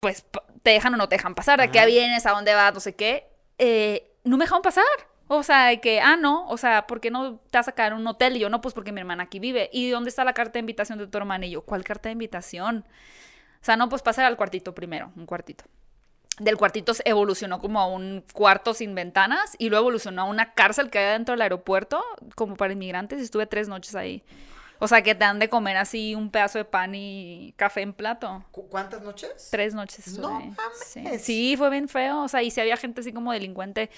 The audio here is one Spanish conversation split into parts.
pues te dejan o no te dejan pasar, de qué vienes, a dónde vas, no sé qué. Eh, no me dejaron pasar. O sea, de que, ah, no, o sea, ¿por qué no te vas a quedar en un hotel? Y yo, no, pues porque mi hermana aquí vive. ¿Y dónde está la carta de invitación de tu hermana? Y yo, ¿cuál carta de invitación? O sea, no, pues pasar al cuartito primero, un cuartito. Del cuartito evolucionó como a un cuarto sin ventanas y luego evolucionó a una cárcel que hay dentro del aeropuerto, como para inmigrantes, y estuve tres noches ahí. O sea, que te dan de comer así un pedazo de pan y café en plato. ¿Cuántas noches? Tres noches. Estuve. No mames. Sí. fue bien feo. O sea, y si había gente así como delincuente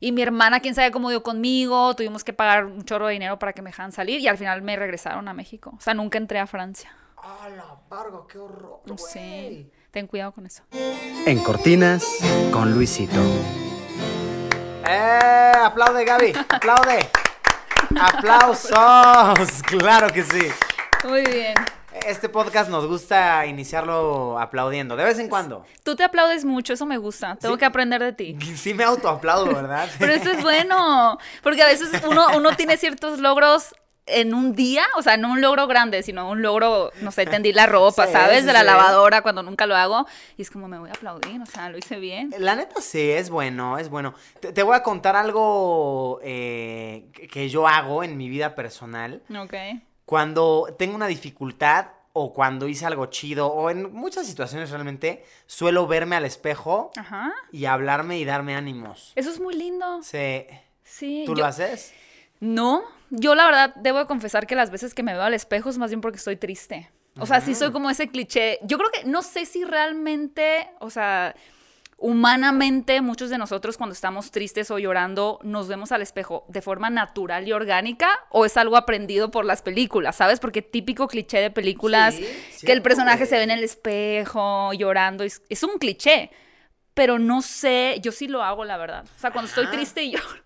y mi hermana, quién sabe cómo dio conmigo, tuvimos que pagar un chorro de dinero para que me dejaran salir y al final me regresaron a México. O sea, nunca entré a Francia. ¡Ah, la barba! ¡Qué horror! Sí, ten cuidado con eso. En Cortinas, con Luisito. ¡Eh! ¡Aplaude, Gaby! ¡Aplaude! ¡Aplausos! ¡Claro que sí! Muy bien. Este podcast nos gusta iniciarlo aplaudiendo, de vez en cuando. Tú te aplaudes mucho, eso me gusta. Tengo que aprender de ti. Sí me autoaplaudo, ¿verdad? Pero eso es bueno, porque a veces uno, uno tiene ciertos logros en un día, o sea, no un logro grande, sino un logro, no sé, tendí la ropa, ¿sabes? de la lavadora cuando nunca lo hago. Y es como, me voy a aplaudir, o sea, lo hice bien. La neta sí, es bueno, es bueno. Te, voy a contar algo eh, que yo hago en mi vida personal. Ok. Cuando tengo una dificultad o cuando hice algo chido o en muchas situaciones realmente suelo verme al espejo y hablarme y darme ánimos. Eso es muy lindo. Sí. Sí. ¿Tú lo haces? No, yo la verdad debo confesar que las veces que me veo al espejo es más bien porque estoy triste. O sea, sí soy como ese cliché. Yo creo que no sé si realmente, o sea, humanamente muchos de nosotros cuando estamos tristes o llorando nos vemos al espejo de forma natural y orgánica o es algo aprendido por las películas, ¿sabes? Porque típico cliché de películas que el personaje se ve en el espejo llorando, es, es, un cliché, pero no sé, yo sí lo hago la verdad. O sea, cuando estoy triste y lloro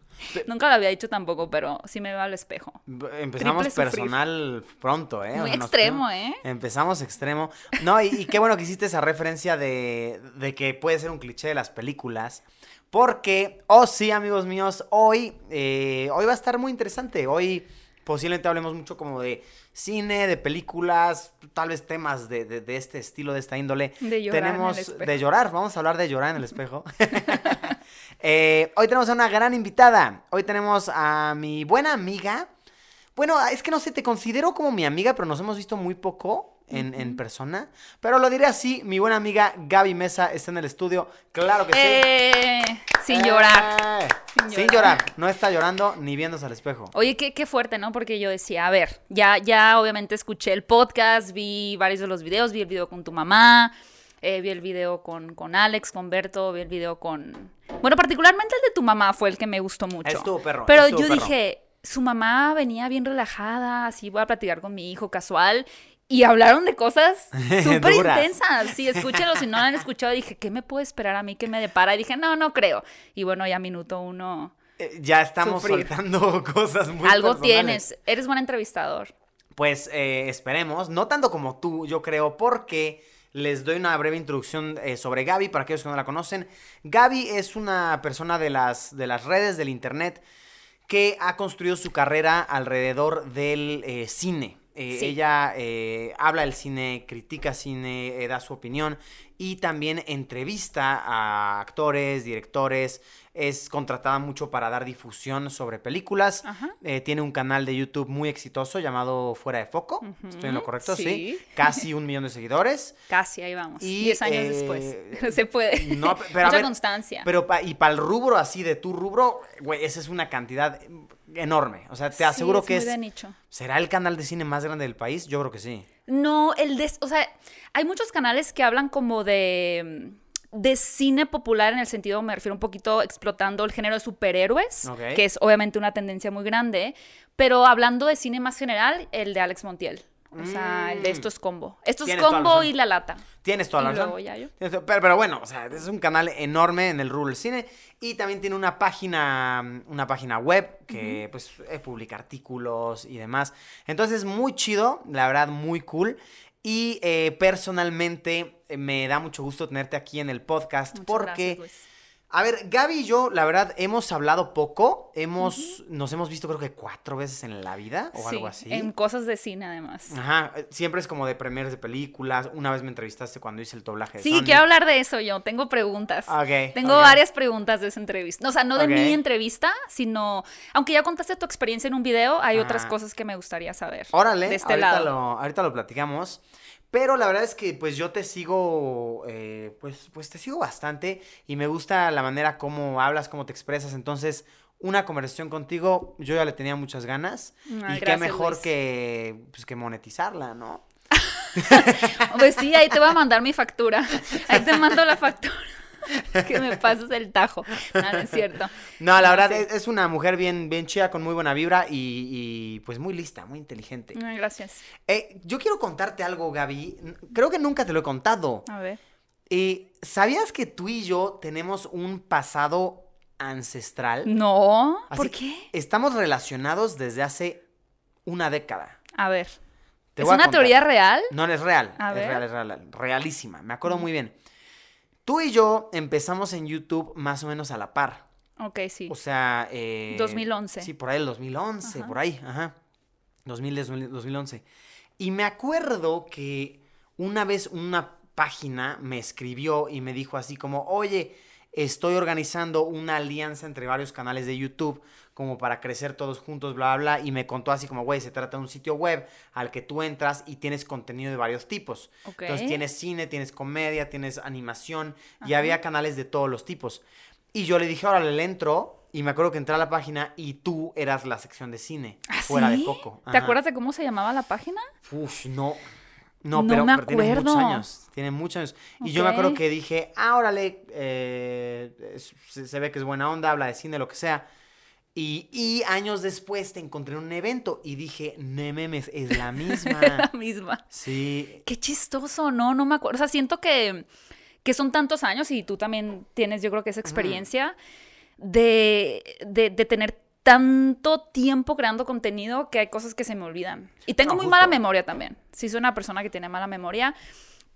Nunca lo había dicho tampoco, pero sí me veo al espejo. Empezamos personal pronto, ¿eh? Muy extremo, ¿eh? Empezamos extremo. No, y, qué bueno que hiciste esa referencia de, que puede ser un cliché de las películas. Porque, oh sí, amigos míos, hoy, eh, hoy va a estar muy interesante. Hoy posiblemente hablemos mucho como de cine, de películas, tal vez temas de, este estilo, de esta índole. De llorar Tenemos de llorar, vamos a hablar de llorar en el espejo. Eh, hoy tenemos a una gran invitada. Hoy tenemos a mi buena amiga. Bueno, es que no sé, te considero como mi amiga, pero nos hemos visto muy poco. En, persona. Pero lo diré así, mi buena amiga Gaby Mesa está en el estudio. Claro que sí. Eh, sin, llorar. Eh, sin, llorar. No está llorando ni viéndose al espejo. Oye, qué, qué, fuerte, ¿no? Porque yo decía, a ver, ya, ya obviamente escuché el podcast, vi varios de los videos, vi el video con tu mamá, vi el video con, con Alex, con Berto, vi el video con, bueno, particularmente el de tu mamá fue el que me gustó mucho. Estuvo perro. Pero yo dije, su mamá venía bien relajada, así voy a platicar con mi hijo casual. Y hablaron de cosas súper intensas. Sí, escúchenlo. Si no lo han escuchado, dije, ¿qué me puede esperar a mí que me depara? Y dije, no, no creo. Y bueno, ya minuto uno. Eh, ya estamos soltando cosas muy Algo tienes. Eres buen entrevistador. Pues eh, esperemos. No tanto como tú, yo creo, porque les doy una breve introducción eh, sobre Gaby para aquellos que no la conocen. Gaby es una persona de las, de las redes del Internet que ha construido su carrera alrededor del eh, cine. Eh, ella habla del cine, critica cine, da su opinión y también entrevista a actores, directores, es contratada mucho para dar difusión sobre películas. Eh, tiene un canal de YouTube muy exitoso llamado Fuera de Foco. ¿Estoy en lo correcto? Sí. Casi un millón de seguidores. Casi, ahí vamos. Y, Diez años eh, después. Se puede. No, pero Mucha constancia. Pero y para el rubro así de tu rubro, güey, esa es una cantidad enorme. O sea, te aseguro que es. ¿Será el canal de cine más grande del país? Yo creo que sí. No, el de. O sea, hay muchos canales que hablan como de de cine popular en el sentido, me refiero un poquito explotando el género de superhéroes, que es obviamente una tendencia muy grande, pero hablando de cine más general, el de Alex Montiel. O sea, el de mm. esto es combo. Esto es combo y la lata. Tienes toda la razón. Pero, bueno, o sea, es un canal enorme en el del cine y también tiene una página, una página web que pues eh, publica artículos y demás. Entonces, muy chido, la verdad, muy cool. Y eh, personalmente eh, me da mucho gusto tenerte aquí en el podcast porque A ver, Gaby y yo, la verdad, hemos hablado poco. Hemos, nos hemos visto creo que cuatro veces en la vida o Sí, algo así. En cosas de cine, además. Ajá, siempre es como de premiers de películas. Una vez me entrevistaste cuando hice el doblaje de Sí, quiero hablar de eso yo. Tengo preguntas. Ok, Tengo varias preguntas de esa entrevista. O sea, no de mi entrevista, sino. Aunque ya contaste tu experiencia en un video, hay otras cosas que me gustaría saber. Órale, De este ahorita, lado. Lo, ahorita lo platicamos. Pero la verdad es que pues yo te sigo, eh, pues, pues te sigo bastante y me gusta la manera como hablas, cómo te expresas. Entonces, una conversación contigo, yo ya le tenía muchas ganas. Ay, y qué mejor Luis. que, pues, que monetizarla, ¿no? Pues sí, ahí te voy a mandar mi factura. Ahí te mando la factura. que me pases el tajo. No, no es cierto. No, la verdad sí. es, es una mujer bien, bien chida, con muy buena vibra y, y, pues muy lista, muy inteligente. Gracias. Eh, yo quiero contarte algo, Gaby. Creo que nunca te lo he contado. A ver. Eh, ¿Sabías que tú y yo tenemos un pasado ancestral? No. Así ¿Por qué? Estamos relacionados desde hace una década. A ver. Te ¿Es a una teoría real? No, es real. A es ver. real, es real. Realísima. Me acuerdo muy bien. Tú y yo empezamos en YouTube más o menos a la par. Ok, sí. O sea... eh, 2011. Sí, por ahí el 2011, Ajá. por ahí, ajá. 2010, 2000, 2011. Y me acuerdo que una vez una página me escribió y me dijo así como, oye, estoy organizando una alianza entre varios canales de YouTube como para crecer todos juntos, bla, bla, bla. Y me contó así como, güey, se trata de un sitio web al que tú entras y tienes contenido de varios tipos. Entonces tienes cine, tienes comedia, tienes animación y Ajá. había canales de todos los tipos. Y yo le dije, órale, le entro. Y me acuerdo que entré a la página y tú eras la sección de cine, ¿Ah, fuera de foco. ¿Te Ajá. acuerdas de cómo se llamaba la página? Uf, no. No, No pero, me pero tiene muchos años. Tiene muchos años. Y yo me acuerdo que dije, ah, órale, eh, se ve que es buena onda, habla de cine, lo que sea. Y, y años después te encontré en un evento y dije, ne memes, es la misma. La misma. sí. Qué chistoso, no, no me acuerdo. O sea, siento que, que son tantos años y tú también tienes, yo creo que esa experiencia de, de, de tener tanto tiempo creando contenido que hay cosas que se me olvidan. Y tengo No, muy justo. mala memoria también. Sí, soy una persona que tiene mala memoria.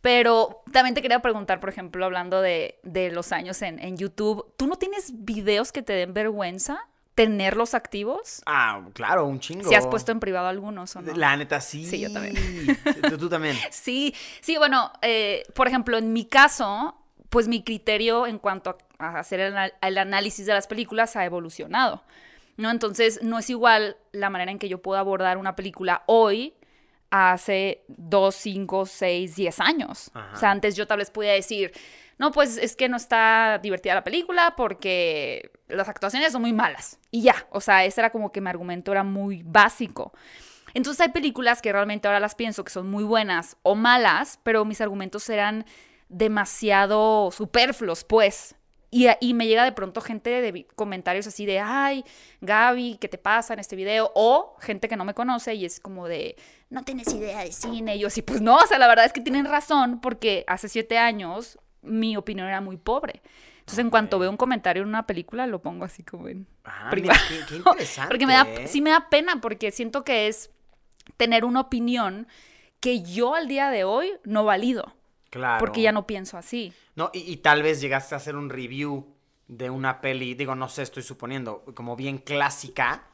Pero también te quería preguntar, por ejemplo, hablando de, de los años en, en YouTube, ¿tú no tienes videos que te den vergüenza tenerlos activos? Ah, claro, un chingo. Si has puesto en privado algunos o no. La neta, sí. Sí, yo también. Tú, tú también. Sí, sí, bueno, eh, por ejemplo, en mi caso, pues mi criterio en cuanto a, hacer el, análisis de las películas ha evolucionado, ¿no? Entonces, no es igual la manera en que yo puedo abordar una película hoy a hace dos, cinco, seis, diez años. Ajá. O sea, antes yo tal vez podía decir, no, pues es que no está divertida la película porque las actuaciones son muy malas. Y ya, o sea, ese era como que mi argumento era muy básico. Entonces hay películas que realmente ahora las pienso que son muy buenas o malas, pero mis argumentos eran demasiado superfluos, pues. Y, y me llega de pronto gente de comentarios así de, ay, Gaby, ¿qué te pasa en este video? O gente que no me conoce y es como de, no tienes idea de cine. Y yo así, pues no, o sea, la verdad es que tienen razón porque hace siete años mi opinión era muy pobre. Entonces, en cuanto veo un comentario en una película, lo pongo así como en Ah, privado. mira, qué, qué interesante. Porque me da, ¿eh? sí me da pena, porque siento que es tener una opinión que yo al día de hoy no valido, Claro. porque ya no pienso así. No, y, y tal vez llegaste a hacer un review de una peli, digo, no sé, estoy suponiendo, como bien clásica,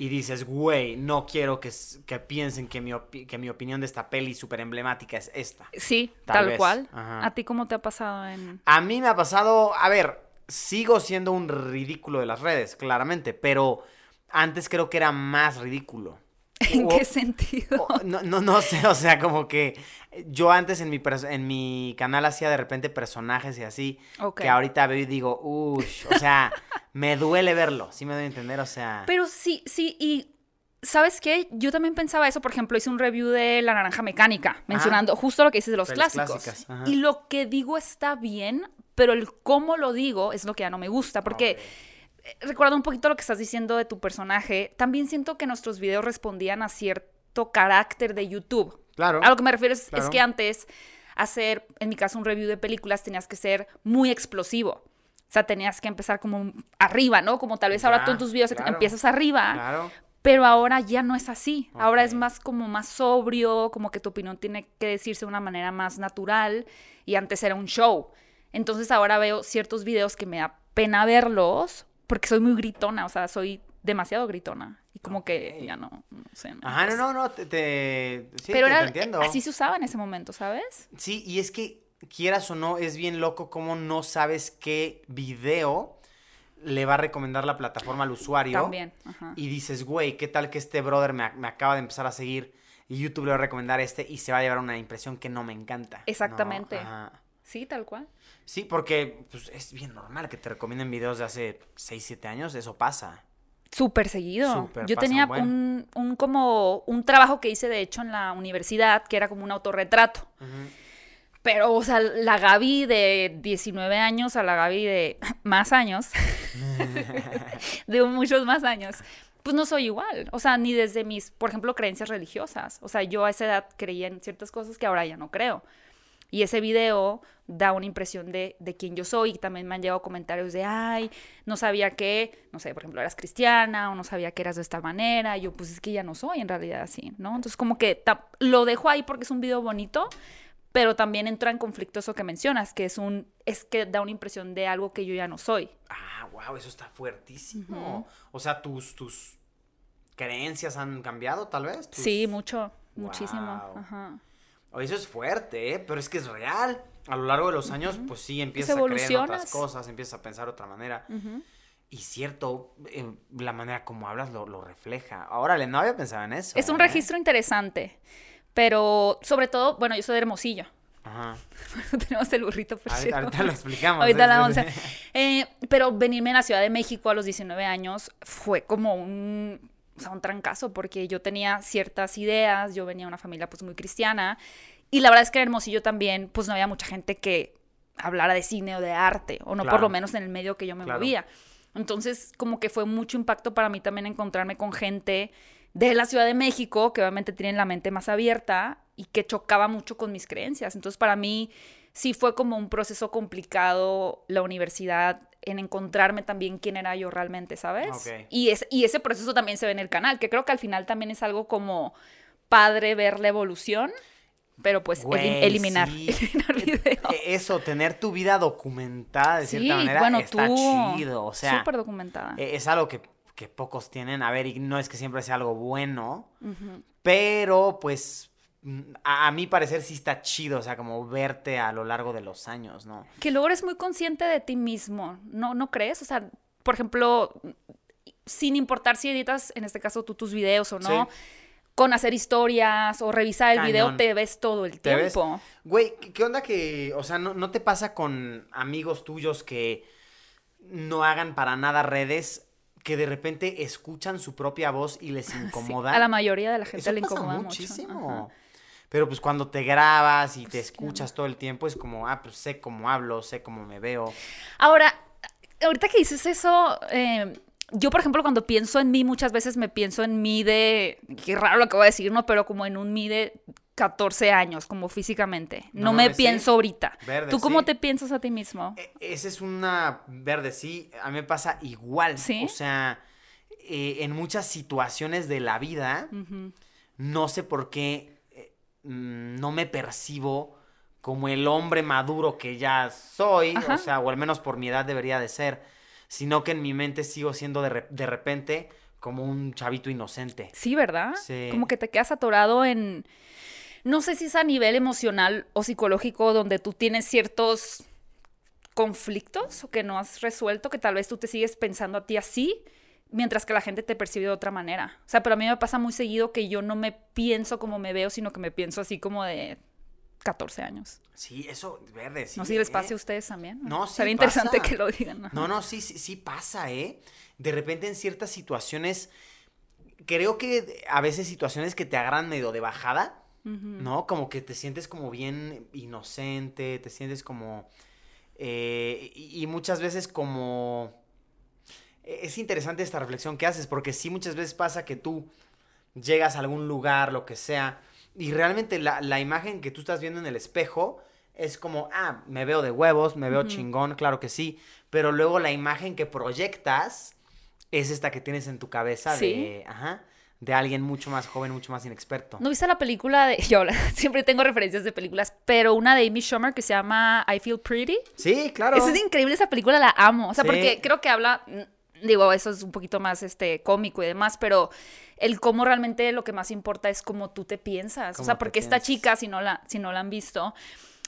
y dices, güey, no quiero que, que piensen que mi, que mi opinión de esta peli súper emblemática es esta. Sí, Tal tal, vez, cual. ajá. ¿A ti cómo te ha pasado en...? A mí me ha pasado, a ver, sigo siendo un ridículo de las redes, claramente, pero antes creo que era más ridículo. ¿En O- qué sentido? o- no, no, no sé, o sea, como que yo antes en mi, en mi canal hacía de repente personajes y así, Ok. que ahorita veo y digo, uy, o sea, me duele verlo, sí me doy a entender, o sea... Pero sí, sí, y ¿sabes qué? Yo también pensaba eso, por ejemplo, hice un review de La Naranja Mecánica, mencionando justo lo que dices de los clásicos. clásicas. Y lo que digo está bien, pero el cómo lo digo es lo que ya no me gusta, porque... Recuerdo un poquito lo que estás diciendo de tu personaje. También siento que nuestros videos respondían a cierto carácter de YouTube. Claro. A lo que me refiero es, es que antes hacer, en mi caso, un review de películas tenías que ser muy explosivo. O sea, tenías que empezar como arriba, ¿no? Como tal vez ahora Ya, tú en tus videos claro. empiezas arriba. Claro. Pero ahora ya no es así. Ahora es más como más sobrio, como que tu opinión tiene que decirse de una manera más natural y antes era un show. Entonces ahora veo ciertos videos que me da pena verlos porque soy muy gritona, o sea, soy demasiado gritona. Y como que ya no, no sé. no, Ajá, no, no, no, te, te- sí, Pero te- era, te entiendo. así se usaba en ese momento, ¿sabes? Sí, y es que quieras o no, es bien loco cómo no sabes qué video le va a recomendar la plataforma al usuario. También. Ajá. Y dices, güey, ¿qué tal que este brother me, me acaba de empezar a seguir y YouTube le va a recomendar este y se va a llevar una impresión que no me encanta? ¿no? Exactamente. Ajá. Sí, tal cual. Sí, porque pues, es bien normal que te recomienden videos de hace 6, 7 años, eso pasa. Súper seguido. Súper, Yo tenía un, un como un trabajo que hice de hecho en la universidad que era como un autorretrato. Pero, o sea, la Gaby de 19 años a la Gaby de más años, de muchos más años, pues no soy igual. O sea, ni desde mis, por ejemplo, creencias religiosas. O sea, yo a esa edad creía en ciertas cosas que ahora ya no creo. Y ese video da una impresión de, de quién yo soy. Y también me han llegado comentarios de, ay, no sabía que, no sé, por ejemplo, eras cristiana o no sabía que eras de esta manera. Y yo, pues es que ya no soy en realidad así, ¿no? Entonces, como que lo dejo ahí porque es un video bonito, pero también entra en conflicto eso que mencionas, que es un, es que da una impresión de algo que yo ya no soy. Ah, wow, eso está fuertísimo. O sea, tus, tus creencias han cambiado, tal vez. Tus- Sí, mucho, muchísimo. Ajá. Eso es fuerte, ¿eh? Pero es que es real. A lo largo de los años, pues sí, empiezas a creer en otras cosas, empiezas a pensar de otra manera. Y cierto, eh, la manera como hablas lo, lo refleja. Órale, no había pensado en eso. Es un ¿eh? registro interesante, pero sobre todo, bueno, yo soy de Hermosillo. Ajá. Tenemos el burrito Ahorita, Pacheco. ahorita lo explicamos. Ahorita ¿eh? la vamos a- Eh, pero venirme a la Ciudad de México a los 19 años fue como un, o sea, un trancazo porque yo tenía ciertas ideas, yo venía de una familia pues muy cristiana y la verdad es que en Hermosillo también pues no había mucha gente que hablara de cine o de arte o no por lo menos en el medio que yo me Claro. movía. Entonces como que fue mucho impacto para mí también encontrarme con gente de la Ciudad de México que obviamente tienen la mente más abierta y que chocaba mucho con mis creencias. Entonces para mí sí fue como un proceso complicado la universidad en encontrarme también quién era yo realmente, ¿sabes? Y, es, y ese proceso también se ve en el canal, que creo que al final también es algo como padre ver la evolución, pero pues elim- eliminar, sí. eliminar video. E- Eso, tener tu vida documentada de cierta manera bueno, está tú, chido. O sea, súper documentada. e- es algo que, que pocos tienen. A ver, y no es que siempre sea algo bueno, pero pues a, a mi parecer sí está chido, o sea, como verte a lo largo de los años, ¿no? Que luego eres muy consciente de ti mismo, ¿no, ¿no crees? O sea, por ejemplo, sin importar si editas, en este caso tú tus videos o no, Sí. con hacer historias o revisar el video, te ves todo el tiempo. Güey, ¿qué, onda que, o sea, no, no te pasa con amigos tuyos que no hagan para nada redes, que de repente escuchan su propia voz y les Sí, incomoda? a la mayoría de la gente Eso le pasa incomoda muchísimo. mucho. Pero pues cuando te grabas y te Pues, escuchas todo el tiempo, es como, ah, pues sé cómo hablo, sé cómo me veo. Ahora, ahorita que dices eso, eh, yo, por ejemplo, cuando pienso en mí, muchas veces me pienso en mí de, qué raro lo que voy a decir, ¿no? Pero como en un mí de 14 años, como físicamente. No, No me sí. pienso ahorita. Verde, ¿Tú cómo sí. te piensas a ti mismo? E- Esa es una verde, sí, a mí me pasa igual. ¿Sí? O sea, eh, en muchas situaciones de la vida, no sé por qué mm, no me percibo como el hombre maduro que ya soy, Ajá. o sea, o al menos por mi edad debería de ser, sino que en mi mente sigo siendo de, re- de repente como un chavito inocente. Sí, ¿verdad? Sí. Como que te quedas atorado en, no sé si es a nivel emocional o psicológico, donde tú tienes ciertos conflictos o que no has resuelto, que tal vez tú te sigues pensando a ti así, mientras que la gente te percibe de otra manera. O sea, pero a mí me pasa muy seguido que yo no me pienso como me veo, sino que me pienso así como de 14 años. Sí, eso, verde, sí. no sé si les ¿eh? pase a ustedes también. No, sí Sería interesante que lo digan. ajá. No, no, sí, sí, sí pasa, ¿eh? De repente en ciertas situaciones, creo que a veces situaciones que te agarran medio de bajada. ¿no? Como que te sientes como bien inocente, te sientes como... eh, y, y muchas veces como... e, Es interesante esta reflexión que haces, porque sí muchas veces pasa que tú llegas a algún lugar, lo que sea, y realmente la, la imagen que tú estás viendo en el espejo es como, ah, me veo de huevos, me veo chingón, claro que sí, pero luego la imagen que proyectas es esta que tienes en tu cabeza Sí. de, ajá, de alguien mucho más joven, mucho más inexperto. ¿No viste la película de... Yo siempre tengo referencias de películas, pero una de Amy Schumer que se llama I Feel Pretty. Sí, claro. Esa es increíble, esa película la amo. O sea, Sí. porque creo que habla... Digo, eso es un poquito más este cómico y demás, pero el cómo realmente lo que más importa es cómo tú te piensas. O sea, porque esta chica, si no la, si no la han visto,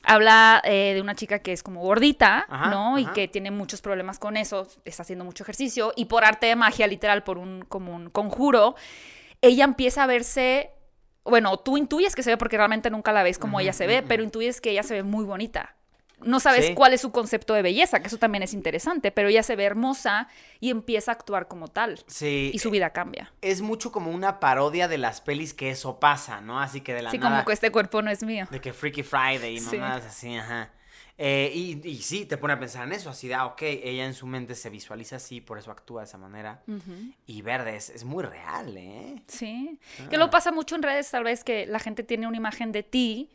habla eh, de una chica que es como gordita, Ajá, ¿no? Y que tiene muchos problemas con eso, está haciendo mucho ejercicio y por arte de magia, literal, por un como un conjuro, ella empieza a verse, bueno, tú intuyes que se ve porque realmente nunca la ves como ella se ve, pero intuyes que ella se ve muy bonita. No sabes Sí. cuál es su concepto de belleza, que eso también es interesante, pero ella se ve hermosa y empieza a actuar como tal. Sí. Y su vida cambia. Es mucho como una parodia de las pelis que eso pasa, ¿no? Así que de la Así nada. como que este cuerpo no es mío. De que Freaky Friday y Sí. mamadas así, ajá. Eh, y, y sí, te pone a pensar en eso, así de, ah, ok, ella en su mente se visualiza así, por eso actúa de esa manera. Y verde, es, es muy real, ¿eh? Sí. Ah. Que lo pasa mucho en redes, tal vez, que la gente tiene una imagen de ti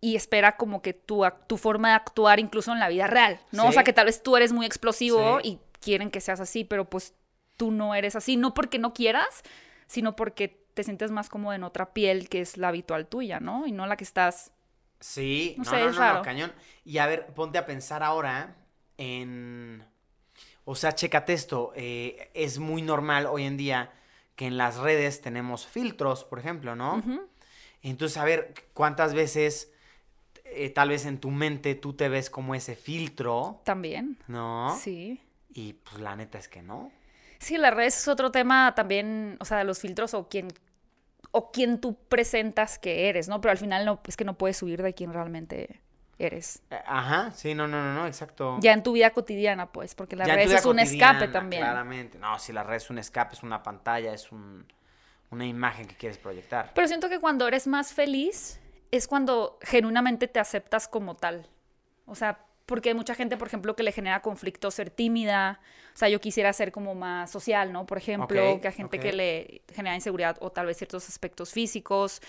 y espera como que tu, tu forma de actuar incluso en la vida real, ¿no? O sea, que tal vez tú eres muy explosivo Sí. y quieren que seas así, pero pues tú no eres así, no porque no quieras, sino porque te sientes más como en otra piel que es la habitual tuya, ¿no? Y no la que estás... Sí, No no, sé, no, es no, cañón. Y a ver, ponte a pensar ahora en... O sea, chécate esto, eh, es muy normal hoy en día que en las redes tenemos filtros, por ejemplo, ¿no? Entonces, a ver, ¿cuántas veces eh, tal vez en tu mente tú te ves como ese filtro, También. ¿no? Sí. Y pues la neta es que no. Sí, las redes es otro tema también, o sea, de los filtros o quién o quién tú presentas que eres, ¿no? Pero al final no, es que no puedes huir de quién realmente eres. Eh, Ajá, sí, no, no, no, no, exacto. Ya en tu vida cotidiana, pues, porque las Ya vida es un escape también. Claramente. No, si la red es un escape, es una pantalla, es un, una imagen que quieres proyectar. Pero siento que cuando eres más feliz es cuando genuinamente te aceptas como tal. O sea, porque hay mucha gente, por ejemplo, que le genera conflicto ser tímida. O sea, yo quisiera ser como más social, ¿no? Por ejemplo, que a gente que le genera inseguridad o tal vez ciertos aspectos físicos.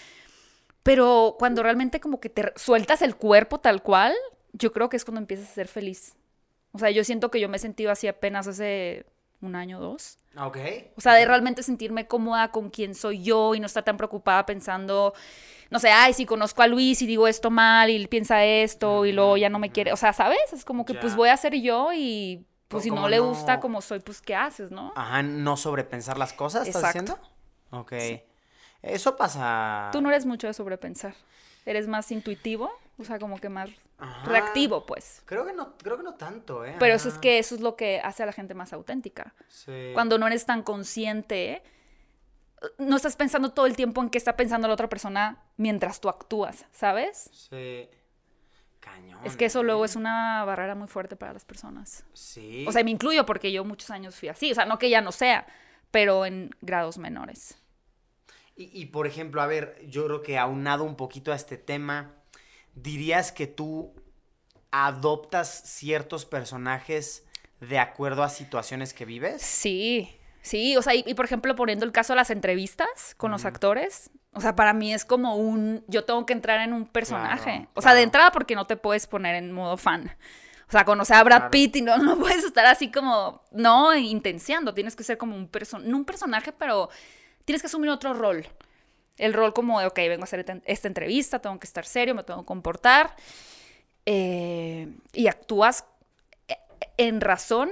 Pero cuando realmente como que te sueltas el cuerpo tal cual, yo creo que es cuando empiezas a ser feliz. O sea, yo siento que yo me he sentido así apenas hace un año o dos. Ok. O sea, de realmente sentirme cómoda con quién soy yo y no estar tan preocupada pensando, no sé, ay, si conozco a Luis y digo esto mal y él piensa esto y luego ya no me quiere. O sea, ¿sabes? Es como que pues voy a ser yo y pues si no le gusta como soy, pues ¿qué haces, no? Ajá, no sobrepensar las cosas, ¿estás Exacto. diciendo? Ok. Eso pasa. Tú no eres mucho de sobrepensar. Eres más intuitivo, o sea, como que más Ajá. reactivo, pues. Creo que no, creo que no tanto, ¿eh? Pero eso es que eso es lo que hace a la gente más auténtica. Sí. Cuando no eres tan consciente, no estás pensando todo el tiempo en qué está pensando la otra persona mientras tú actúas, ¿sabes? Sí. Cañón. Es que eso luego ¿eh? es una barrera muy fuerte para las personas. Sí. O sea, me incluyo porque yo muchos años fui así. O sea, no que ya no sea, pero en grados menores. Y, y, por ejemplo, a ver, yo creo que aunado un poquito a este tema, ¿dirías que tú adoptas ciertos personajes de acuerdo a situaciones que vives? Sí, sí. O sea, y, y por ejemplo, poniendo el caso de las entrevistas con los actores. O sea, para mí es como un. Yo tengo que entrar en un personaje. Claro, o sea, de entrada porque no te puedes poner en modo fan. O sea, conocer a Brad Claro. Pitt y no, no puedes estar así como. No, intenciando. Tienes que ser como un personaje. No un personaje, pero tienes que asumir otro rol. El rol como de, ok, vengo a hacer esta- entrevista, tengo que estar serio, me tengo que comportar. eh, y actúas eh, en razón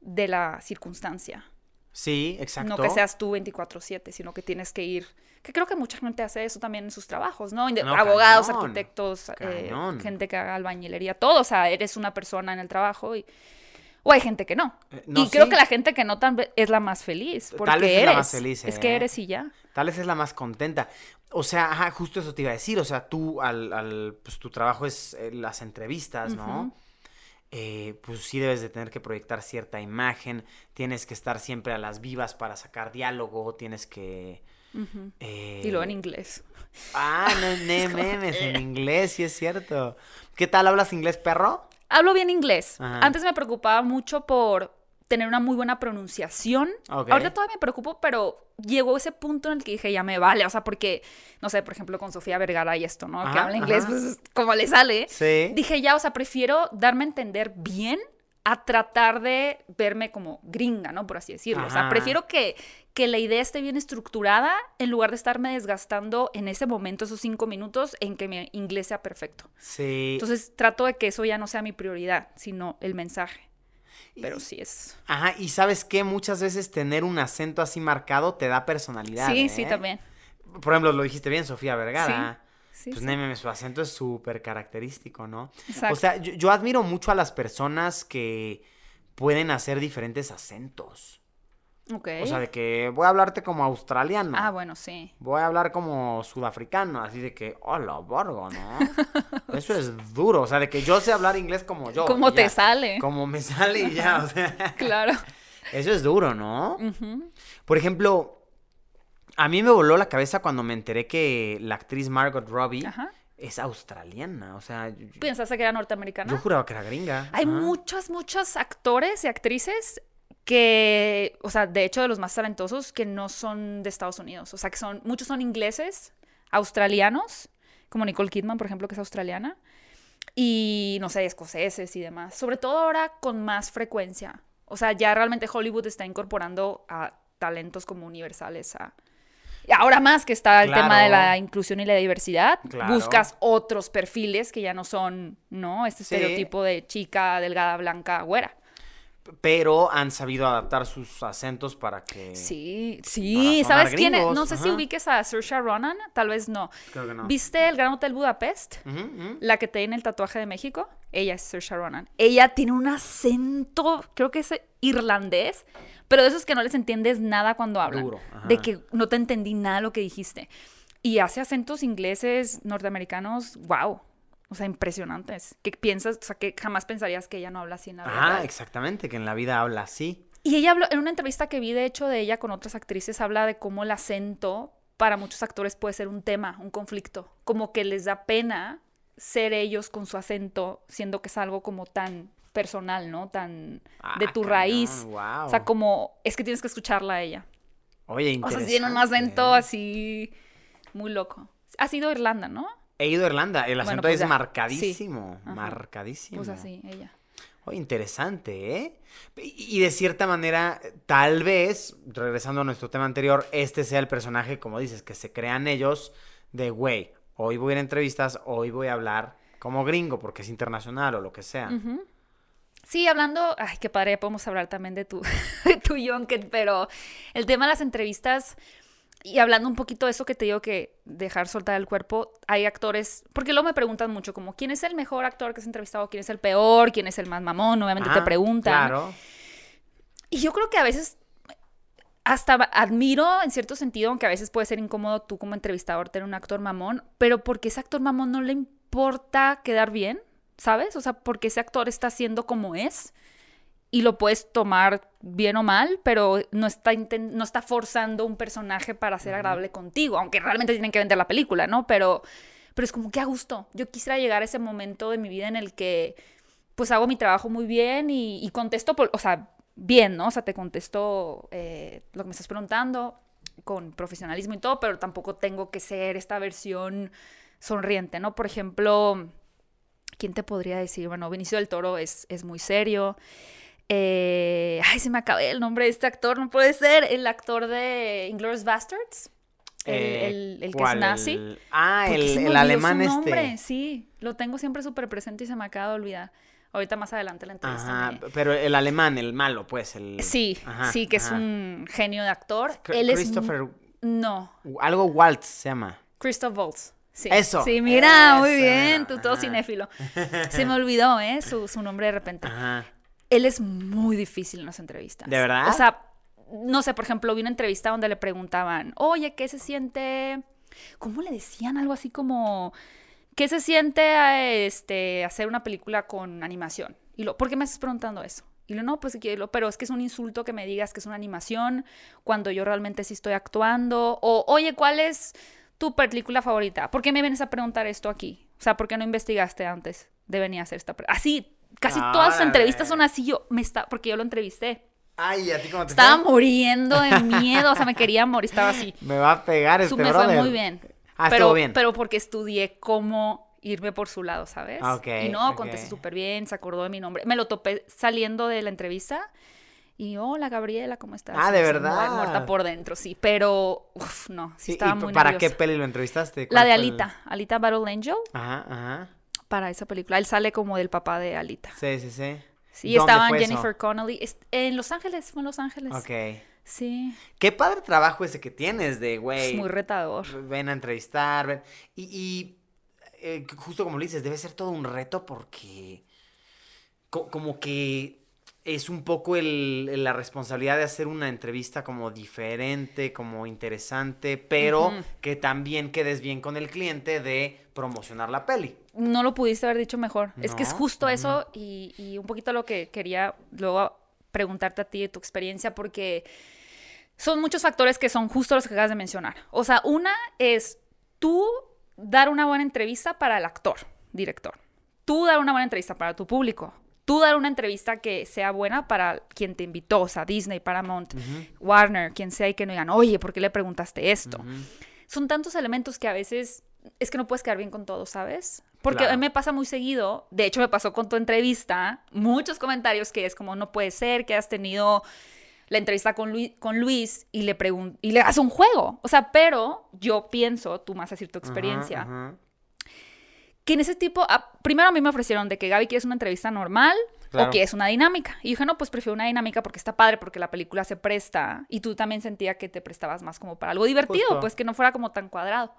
de la circunstancia. Sí, exacto. No que seas tú 24/7, sino que tienes que ir. Que creo que mucha gente hace eso también en sus trabajos, ¿no? Abogados, cañón, arquitectos, eh, gente que haga albañilería, todo. O sea, eres una persona en el trabajo y. O hay gente que no. Eh, no, y creo que la gente que no tan es la más feliz. Porque Tal vez es la más feliz, Es ¿eh? que eres y ya. Tal vez es la más contenta. O sea, ajá, justo eso te iba a decir. O sea, tú, al, al- pues tu trabajo es eh, las entrevistas, ¿no? Eh, pues sí debes de tener que proyectar cierta imagen, tienes que estar siempre a las vivas para sacar diálogo, tienes que... Eh, Y luego en inglés. Ah, no, no memes, en inglés, sí es cierto. ¿Qué tal hablas inglés, perro? Hablo bien inglés. Ajá. Antes me preocupaba mucho por tener una muy buena pronunciación. Ok. Ahorita todavía me preocupo, pero llegó ese punto en el que dije, ya me vale. O sea, porque, no sé, por ejemplo, con Sofía Vergara y esto, ¿no? que habla inglés, ajá. pues como le sale. Sí. Dije, ya, o sea, prefiero darme a entender bien a tratar de verme como gringa, ¿no? Por así decirlo. O sea, prefiero que, que la idea esté bien estructurada en lugar de estarme desgastando en ese momento, esos cinco minutos, en que mi inglés sea perfecto. Sí. Entonces trato de que eso ya no sea mi prioridad, sino el mensaje. Pero sí es. Ajá, y sabes qué, muchas veces tener un acento así marcado te da personalidad. Sí, ¿eh? sí, también. Por ejemplo, lo dijiste bien, Sofía Vergara. Sí, pues sí. Su acento es súper característico, ¿no? Exacto. O sea, yo, yo admiro mucho a las personas que pueden hacer diferentes acentos. Ok. O sea, de que voy a hablarte como australiano. ah, bueno, sí. Voy a hablar como sudafricano, así de que, hola, Borgo, ¿no? Eso es duro, o sea, de que yo sé hablar inglés como yo. Como te ya. sale. Como me sale y ya, o sea. Claro. Eso es duro, ¿no? Por ejemplo, a mí me voló la cabeza cuando me enteré que la actriz Margot Robbie Ajá. es australiana, o sea, ¿Pensaste que era norteamericana? yo juraba que era gringa. Hay muchos, muchos actores y actrices que, o sea, de hecho de los más talentosos que no son de Estados Unidos. O sea, que son, muchos son ingleses, australianos, como Nicole Kidman, por ejemplo, que es australiana, y no sé, escoceses y demás. Sobre todo ahora con más frecuencia. O sea, ya realmente Hollywood está incorporando a talentos como universales a... Ahora más que está el tema de la inclusión y la diversidad, Claro. buscas otros perfiles que ya no son, ¿no? Este Sí. estereotipo de chica delgada, blanca, güera. Pero han sabido adaptar sus acentos para que... Sí, sí. ¿Sabes quién es? gringos, No sé si ubiques a Saoirse Ronan, tal vez no. Creo que no. ¿Viste el Gran Hotel Budapest? La que tiene el tatuaje de México. Ella es Saoirse Ronan. Ella tiene un acento, creo que es irlandés, pero de esos que no les entiendes nada cuando hablan. Duro. De que no te entendí nada de lo que dijiste. Y hace acentos ingleses, norteamericanos, wow. O sea, impresionantes. Que piensas, o sea, que jamás pensarías que ella no habla así en la vida real. exactamente, que en la vida habla así. Y ella habló, en una entrevista que vi, de hecho, de ella con otras actrices, habla de cómo el acento para muchos actores puede ser un tema, un conflicto. Como que les da pena ser ellos con su acento, siendo que es algo como tan personal, ¿no? Tan de Ah, tu cañón, raíz. O sea, como es que tienes que escucharla a ella. Oye, O interesante. sea, tiene un acento así muy loco. Ha sido Irlanda, ¿no? He ido a Irlanda, el acento pues es ya, marcadísimo, Ajá. marcadísimo. Pues así, ella. Oh, interesante, ¿eh? Y de cierta manera, tal vez, regresando a nuestro tema anterior, este sea el personaje, como dices, que se crean ellos de, güey, hoy voy a ir a entrevistas, hoy voy a hablar como gringo, porque es internacional o lo que sea. Ujú. Sí, hablando, ay, qué padre, ya podemos hablar también de tu, de tu pero el tema de las entrevistas y hablando un poquito de eso que te digo que dejar soltar el cuerpo, hay actores, porque luego me preguntan mucho como, ¿quién es el mejor actor que has entrevistado? ¿Quién es el peor? ¿Quién es el más mamón? Obviamente te Ajá, preguntan. Claro. Y yo creo que a veces hasta admiro en cierto sentido, aunque a veces puede ser incómodo tú como entrevistador tener un actor mamón, pero porque ese actor mamón no le importa quedar bien, ¿sabes? O sea, porque ese actor está siendo como es y lo puedes tomar bien o mal, pero no está, no está forzando un personaje para ser agradable contigo, aunque realmente tienen que vender la película, ¿no? Pero, pero es como que a gusto. Yo quisiera llegar a ese momento de mi vida en el que pues hago mi trabajo muy bien y, y contesto, por, o sea, bien, ¿no? O sea, te contesto eh, lo que me estás preguntando con profesionalismo y todo, pero tampoco tengo que ser esta versión sonriente, ¿no? Por ejemplo, ¿quién te podría decir? Bueno, Vinicio del Toro es, es muy serio. Eh, ay, se me acabé el nombre de este actor, no puede ser. El actor de Inglourious Bastards. El, Eh, el- el que es nazi. Ah, ¿Por qué el, el alemán su nombre? este. Sí, lo tengo siempre súper presente y se me acaba de olvidar. Ahorita más adelante la entrevista. Ajá, me- pero el alemán, el malo, pues. El... Sí, Ajá, sí, que es ajá. un genio de actor. Cr- Él es... Christopher. No, Algo Waltz se llama. Christoph Waltz. Sí. Eso, Sí, mira, muy bien, tú todo ajá. cinéfilo. Se me olvidó, ¿eh? Su, su nombre de repente. Ajá. Él es muy difícil en las entrevistas. ¿De verdad? O sea, no sé, por ejemplo, vi una entrevista donde le preguntaban, oye, ¿qué se siente? ¿Cómo le decían? Algo así como, ¿qué se siente este, hacer una película con animación? Y lo, ¿por qué me estás preguntando eso? Y lo, no, pues que lo- pero es que es un insulto que me digas que es una animación cuando yo realmente sí estoy actuando. O, oye, ¿cuál es tu película favorita? ¿Por qué me vienes a preguntar esto aquí? O sea, ¿por qué no investigaste antes de venir a hacer esta pregunta? Así, casi todas las Órale. entrevistas son así. Yo me está, porque yo lo entrevisté. Ay, ¿a ti cómo te Estaba fue? muriendo de miedo, o sea, me quería morir, estaba así. Me va a pegar este me brother. fue muy bien. Ah, pero, bien. Pero porque estudié cómo irme por su lado, ¿sabes? Ah, y no, contesté súper bien, se acordó de mi nombre. Me lo topé saliendo de la entrevista. Y hola Gabriela, ¿cómo estás? Ah, ¿de verdad? muer- Muerta por dentro, sí. Pero, uf, no, sí ¿Y- estaba y muy ¿Para nerviosa. qué peli lo entrevistaste? La ¿Cuál de fue el- Alita, Alita Battle Angel, Ajá, ajá. para esa película. Él sale como del papá de Alita. Sí, sí, sí. Sí, ¿Dónde estaban fue eso? Jennifer Connelly. En Los Ángeles, fue en Los Ángeles. Ok. Sí, Qué padre trabajo ese que tienes de, es güey. muy retador. Ven a entrevistar, ven. Y, y, eh, justo como le dices, debe ser todo un reto porque co- como que es un poco el, la responsabilidad de hacer una entrevista como diferente, como interesante, pero que también quedes bien con el cliente de promocionar la peli. No lo pudiste haber dicho mejor. Es que es justo eso y, y un poquito lo que quería luego preguntarte a ti de tu experiencia porque son muchos factores que son justo los que acabas de mencionar. O sea, una es tú dar una buena entrevista para el actor, director. Tú dar una buena entrevista para tu público. Tú dar una entrevista que sea buena para quien te invitó, o sea, Disney, Paramount, Warner, quien sea, y que no digan, oye, ¿por qué le preguntaste esto? Son tantos elementos que a veces es que no puedes quedar bien con todo, ¿sabes? Porque Claro. a mí me pasa muy seguido, de hecho me pasó con tu entrevista, muchos comentarios que es como, no puede ser que has tenido la entrevista con Luis, con Luis y le y le un juego. O sea, pero yo pienso, tú más a decir tu experiencia. Que en ese tipo, ah, primero a mí me ofrecieron de que Gaby quieres una entrevista normal Claro. o que es una dinámica. Y dije, no, pues prefiero una dinámica porque está padre, porque la película se presta y tú también sentía que te prestabas más como para algo divertido, Justo. pues que no fuera como tan cuadrado.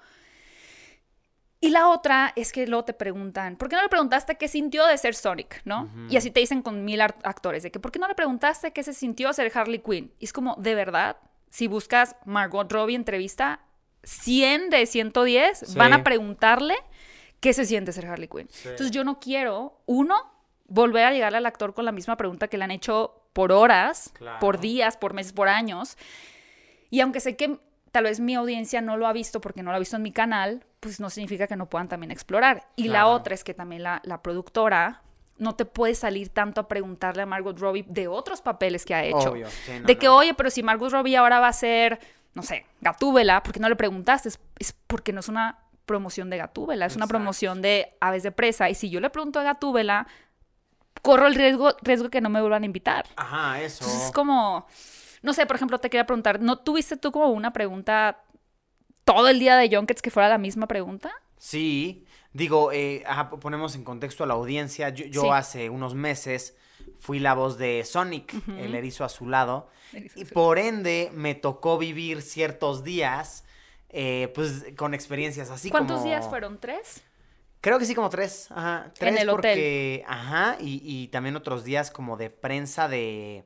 Y la otra es que luego te preguntan, ¿por qué no le preguntaste qué sintió de ser Sonic, no? Y así te dicen con mil actores, de que ¿por qué no le preguntaste qué se sintió ser Harley Quinn? Y es como, de verdad, si buscas Margot Robbie entrevista, 100 de 110 Sí. van a preguntarle qué se siente ser Harley Quinn. Entonces yo no quiero, uno, volver a llegarle al actor con la misma pregunta que le han hecho por horas, Claro. por días, por meses, por años. Y aunque sé que tal vez mi audiencia no lo ha visto porque no lo ha visto en mi canal, pues no significa que no puedan también explorar. Y la otra es que también la, la productora no te puede salir tanto a preguntarle a Margot Robbie de otros papeles que ha hecho. Obvio, sí, no, de que, no. oye, pero si Margot Robbie ahora va a ser, no sé, Gatúbela, ¿por qué no le preguntaste? Es, es porque no es una promoción de Gatúbela, es una promoción de Aves de Presa. Y si yo le pregunto a Gatúbela, corro el riesgo, riesgo que no me vuelvan a invitar. Ajá, eso. Entonces es como, no sé, por ejemplo, te quería preguntar, ¿no tuviste tú como una pregunta todo el día de Junkets que fuera la misma pregunta? Sí, digo, eh, ajá, ponemos en contexto a la audiencia. Yo, yo Sí. hace unos meses fui la voz de Sonic, el erizo azulado, y por ende me tocó vivir ciertos días, eh, pues con experiencias así ¿Cuántos como... días fueron? ¿Tres? Creo que sí, como tres. Ajá. Tres el hotel. porque, Ajá, y, y también otros días como de prensa de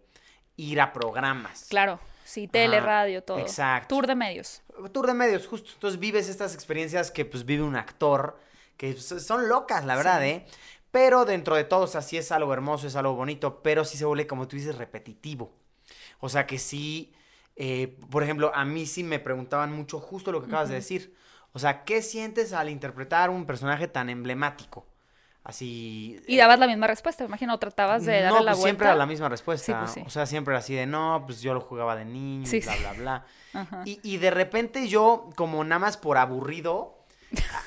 ir a programas. Claro, sí, tele, Ajá, radio, todo. exacto. Tour de medios. Tour de medios, justo. Entonces vives estas experiencias que pues vive un actor, que pues, son locas, la verdad, Sí. ¿eh? Pero dentro de todo, o sea, sí es algo hermoso, es algo bonito, pero sí se vuelve, como tú dices, repetitivo. O sea que sí, eh, por ejemplo, a mí sí me preguntaban mucho justo lo que acabas de decir. O sea, ¿qué sientes al interpretar un personaje tan emblemático? Así... Y dabas la misma respuesta, me imagino, tratabas de darle no, la pues vuelta. siempre era la misma respuesta. Sí, pues sí. O sea, siempre era así de, no, pues yo lo jugaba de niño, Sí, bla, bla, bla. Y, y de repente yo, como nada más por aburrido,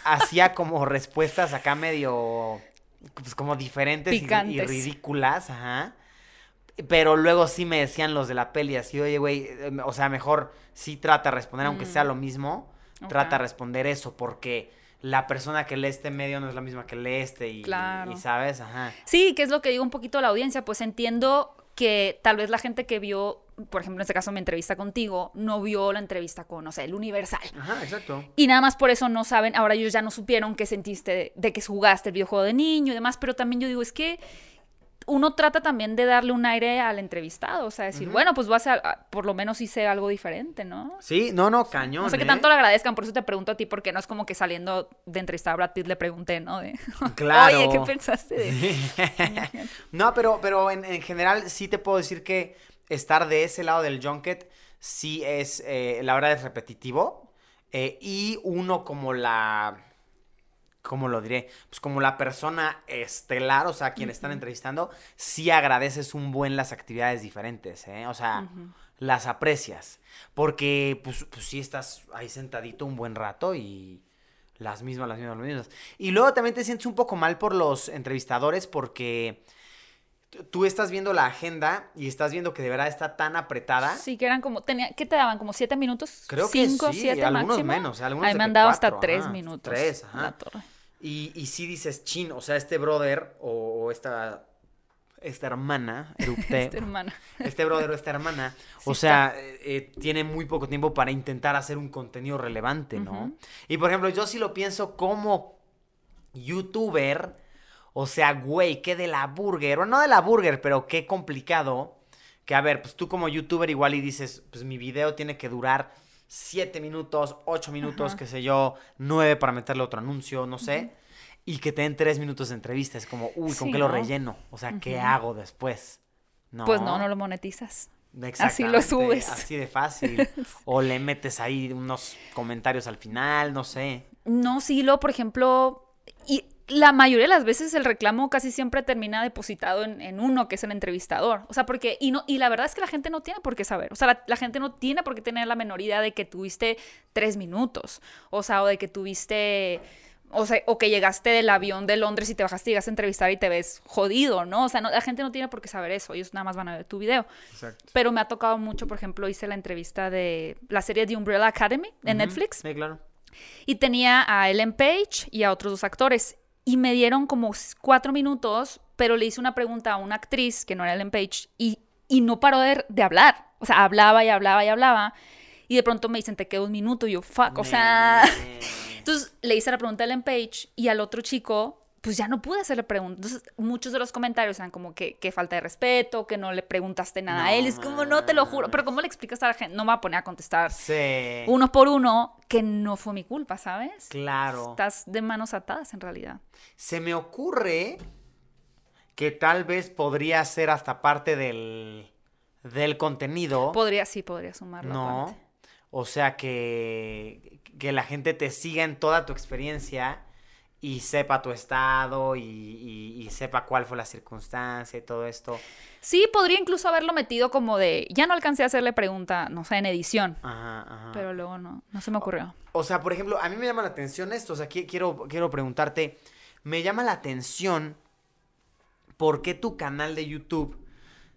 ha- hacía como respuestas acá medio, pues como diferentes y- y, ridículas, ajá. Pero luego sí me decían los de la peli así, oye, güey, eh, o sea, mejor sí trata de responder, aunque sea lo mismo, trata de responder eso, porque la persona que lee este medio no es la misma que lee este y, Claro. y sabes, ajá. Sí, que es lo que digo un poquito a la audiencia, pues entiendo que tal vez la gente que vio, por ejemplo, en este caso mi entrevista contigo, no vio la entrevista con, no sé, el Universal. Ajá, exacto. Y nada más por eso no saben, ahora ellos ya no supieron qué sentiste de, de que jugaste el videojuego de niño y demás, pero también yo digo, es que uno trata también de darle un aire al entrevistado, o sea, decir, bueno, pues voy a hacer, ah, por lo menos hice algo diferente, ¿no? Sí, no, no, cañón. No sé qué ¿eh? tanto le agradezcan, por eso te pregunto a ti, porque no es como que saliendo de entrevistar a Brad Pitt le pregunté, ¿no? De, Claro. Oye, ¿qué pensaste de...? no, pero, pero en, en general sí te puedo decir que estar de ese lado del junket sí es, eh, la verdad es repetitivo. eh, y uno como la, ¿cómo lo diré? Pues como la persona estelar, o sea, quien están entrevistando, sí agradeces un buen las actividades diferentes, ¿eh? O sea, las aprecias. Porque, pues, pues sí estás ahí sentadito un buen rato y Las mismas, las mismas, las mismas. Y luego también te sientes un poco mal por los entrevistadores porque tú estás viendo la agenda y estás viendo que de verdad está tan apretada. Sí, que eran como, tenía, ¿qué te daban? ¿Como siete minutos? Creo que ¿Cinco, sí, siete algunos máximo? menos, algunos A mí de me han dado hasta tres ajá, minutos. tres, ajá. La torre. Y, y sí dices, chin, o sea, este brother o, o esta, esta hermana, Este hermano. este brother o esta hermana, Sí o sea, eh, eh, tiene muy poco tiempo para intentar hacer un contenido relevante, ¿no? Y por ejemplo, yo sí lo pienso como youtuber, o sea, güey, qué de la burger, o no de la burger, pero qué complicado, que a ver, pues tú como youtuber igual y dices, pues mi video tiene que durar 7 minutos, 8 minutos, Ajá. qué sé yo, 9 para meterle otro anuncio, no sé. Y que te den 3 minutos de entrevista. Es como, uy, ¿con Sí, qué lo ¿no? relleno? O sea, ¿qué hago después? No. Pues no, no lo monetizas. Así lo subes. Así de fácil. O le metes ahí unos comentarios al final, no sé. No, sí, lo, por ejemplo, y la mayoría de las veces el reclamo casi siempre termina depositado en, en uno, que es el entrevistador. O sea, porque, y, no, y la verdad es que la gente no tiene por qué saber. O sea, la, la gente no tiene por qué tener la menor idea de que tuviste tres minutos. O sea, o de que tuviste. O sea, o que llegaste del avión de Londres y te bajaste y llegaste a entrevistar y te ves jodido, ¿no? O sea, no- la gente no tiene por qué saber eso. Ellos nada más van a ver tu video. Exacto. Pero me ha tocado mucho, por ejemplo, hice la entrevista de la serie de Umbrella Academy en Netflix. Sí, claro. Y tenía a Ellen Page y a otros dos actores. Y me dieron como cuatro minutos, pero le hice una pregunta a una actriz que no era Ellen Page y, y no paró de, de hablar. O sea, hablaba y hablaba y hablaba. Y de pronto me dicen, te queda un minuto. Y yo, fuck. O sea, entonces le hice la pregunta a Ellen Page y al otro chico, pues ya no pude hacerle preguntas. Entonces, muchos de los comentarios eran como que, que falta de respeto, que no le preguntaste nada a él. Es como, no te lo juro. Pero ¿cómo le explicas a la gente? No me va a poner a contestar Sí. uno por uno, que no fue mi culpa, ¿sabes? Claro. Estás de manos atadas en realidad. Se me ocurre que tal vez podría ser hasta parte del, del contenido. Podría, sí, podría sumarlo. No. aparte. O sea, que, que la gente te siga en toda tu experiencia y sepa tu estado y, y- y sepa cuál fue la circunstancia y todo esto. Sí, podría incluso haberlo metido como de, ya no alcancé a hacerle pregunta, no sé, en edición, Ajá, ajá. pero luego no, no se me ocurrió. O sea, por ejemplo, a mí me llama la atención esto. O sea, qui- quiero, quiero preguntarte. Me llama la atención por qué tu canal de YouTube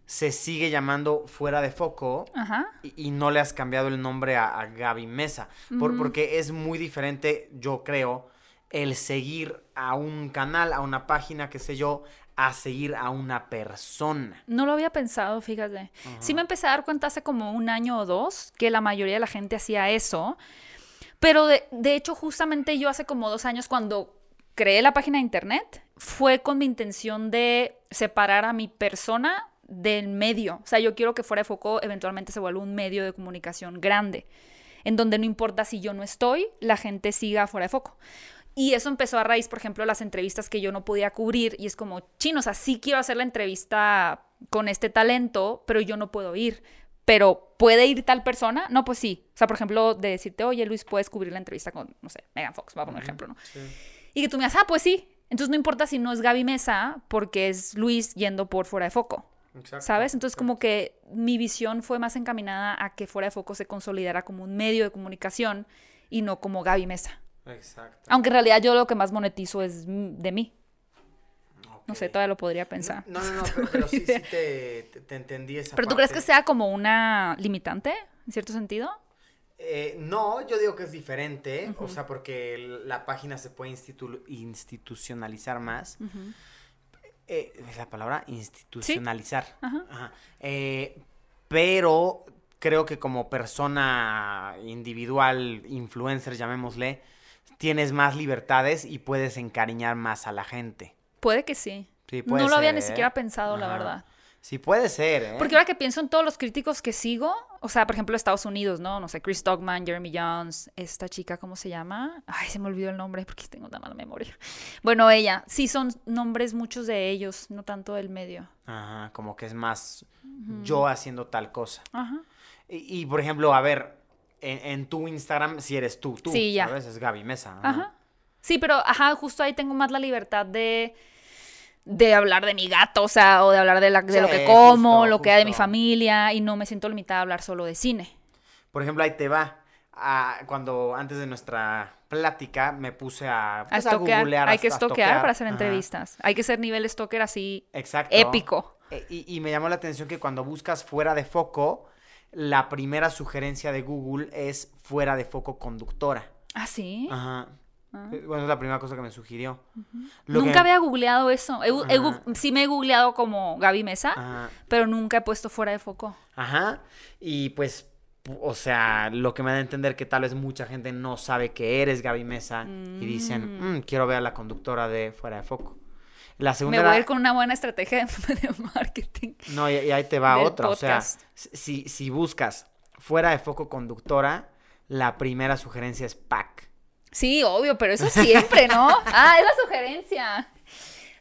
se sigue llamando Fuera de Foco Ajá. y, y no le has cambiado el nombre a, a Gaby Mesa. Por-. Porque es muy diferente, yo creo, el seguir a un canal, a una página, qué sé yo, a seguir a una persona. No lo había pensado, fíjate. Sí me empecé a dar cuenta hace como un año o dos que la mayoría de la gente hacía eso. Pero de, de hecho, justamente yo hace como dos años cuando creé la página de internet, fue con mi intención de separar a mi persona del medio. O sea, yo quiero que fuera de foco eventualmente se vuelva un medio de comunicación grande, en donde no importa si yo no estoy, la gente siga fuera de foco. Y eso empezó a raíz, por ejemplo, las entrevistas que yo no podía cubrir. Y es como, chino, o sea, sí quiero hacer la entrevista con este talento, pero yo no puedo ir. Pero, ¿puede ir tal persona? No, pues sí. O sea, por ejemplo, de decirte, oye, Luis, puedes cubrir la entrevista con, no sé, Megan Fox, va a poner ejemplo, ¿no? Y que tú me digas, ah, pues sí. Entonces no importa si no es Gaby Mesa, porque es Luis yendo por fuera de foco. ¿Sabes? Entonces como que mi visión fue más encaminada a que fuera de foco se consolidara como un medio de comunicación y no como Gaby Mesa. Exacto. Aunque en realidad yo lo que más monetizo es de mí. No sé, todavía lo podría pensar. No, no, no, pero, pero sí, sí te, te- te entendí esa ¿Pero tú crees que sea como una limitante, en cierto sentido? Eh, no, yo digo que es diferente, o sea, porque la página se puede institu- institucionalizar más. Eh, ¿Es la palabra? Institucionalizar. Ajá. Ajá. Eh, pero creo que como persona individual, influencer, llamémosle, tienes más libertades y puedes encariñar más a la gente. Puede que sí. Sí, puede no lo había ni ¿eh? siquiera pensado, la verdad. Sí, puede ser, ¿eh? Porque ahora que pienso en todos los críticos que sigo, o sea, por ejemplo, Estados Unidos, ¿no? No sé, Chris Dogman, Jeremy Jones, esta chica, ¿cómo se llama? Ay, se me olvidó el nombre porque tengo tan mala memoria. Bueno, ella, sí son nombres muchos de ellos, no tanto del medio. Ajá, como que es más yo haciendo tal cosa. Ajá. Y, y, por ejemplo, a ver, en, en tu Instagram, si eres tú, tú, Sí, ya. ¿sabes? Es Gaby Mesa. ajá. Ajá. Sí, pero, ajá, justo ahí tengo más la libertad de de hablar de mi gato, o sea, o de hablar de, la- de lo que como, justo, lo que hay de mi familia, y no me siento limitada a hablar solo de cine. Por ejemplo, ahí te va. cuando antes de nuestra plática me puse a, A pues, a googlear, Hay a- que estoquear para hacer Ajá. entrevistas. Hay que ser nivel stalker así Exacto. épico. E- Y, y me llamó la atención que cuando buscas fuera de foco, la primera sugerencia de Google es fuera de foco conductora. ¿Ah, sí? Ajá. Ah. Eh, Bueno, es la primera cosa que me sugirió. Nunca que- había googleado eso. He he sí me he googleado como Gaby Mesa, Ajá. pero nunca he puesto fuera de foco. Ajá. Y pues, pu- o sea, lo que me da a entender que tal vez mucha gente no sabe que eres Gaby Mesa y dicen, "Mm, quiero ver a la conductora de fuera de foco. La segunda Me voy a ir con una buena estrategia de, marketing. No, y, y ahí te va otra. O sea, si, si buscas fuera de foco conductora, la primera sugerencia es pack. Sí, obvio, pero eso siempre, ¿no? Ah, es la sugerencia.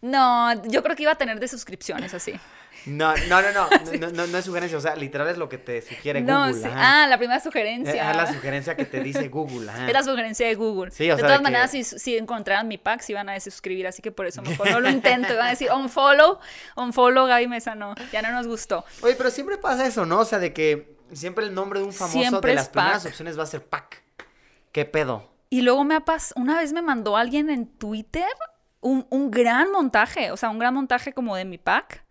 No, yo creo que iba a tener de suscripciones así. No, no, no, no, no, no, no es sugerencia, o sea, literal es lo que te sugiere no, Google. sí. Ah, la primera es sugerencia. la sugerencia que te dice Google. ajá. Es la sugerencia de Google. Sí, o de sea, todas de que- maneras, si, si encontraran mi pack, se iban a desuscribir, así que por eso mejor no lo intento. Iban a decir, unfollow, unfollow, Gaby Mesa, no, ya no nos gustó. Oye, pero siempre pasa eso, ¿no? O sea, de que siempre el nombre de un famoso Siempre de las primeras pack. opciones va a ser pack. ¿Qué pedo? Y luego me ha pasado, una vez me mandó alguien en Twitter un, un gran montaje, o sea, un gran montaje como de mi pack.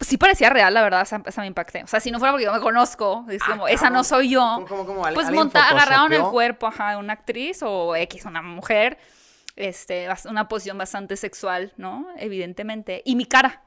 Sí parecía real, la verdad, esa, esa me impacté. O sea, si no fuera porque yo me conozco, es Ah, como, esa no soy yo. ¿Cómo, cómo, cómo? ¿Al- Pues monta, agarraron el cuerpo, ajá, de una actriz o X, una mujer, este, una posición bastante sexual, ¿no? Evidentemente. Y mi cara.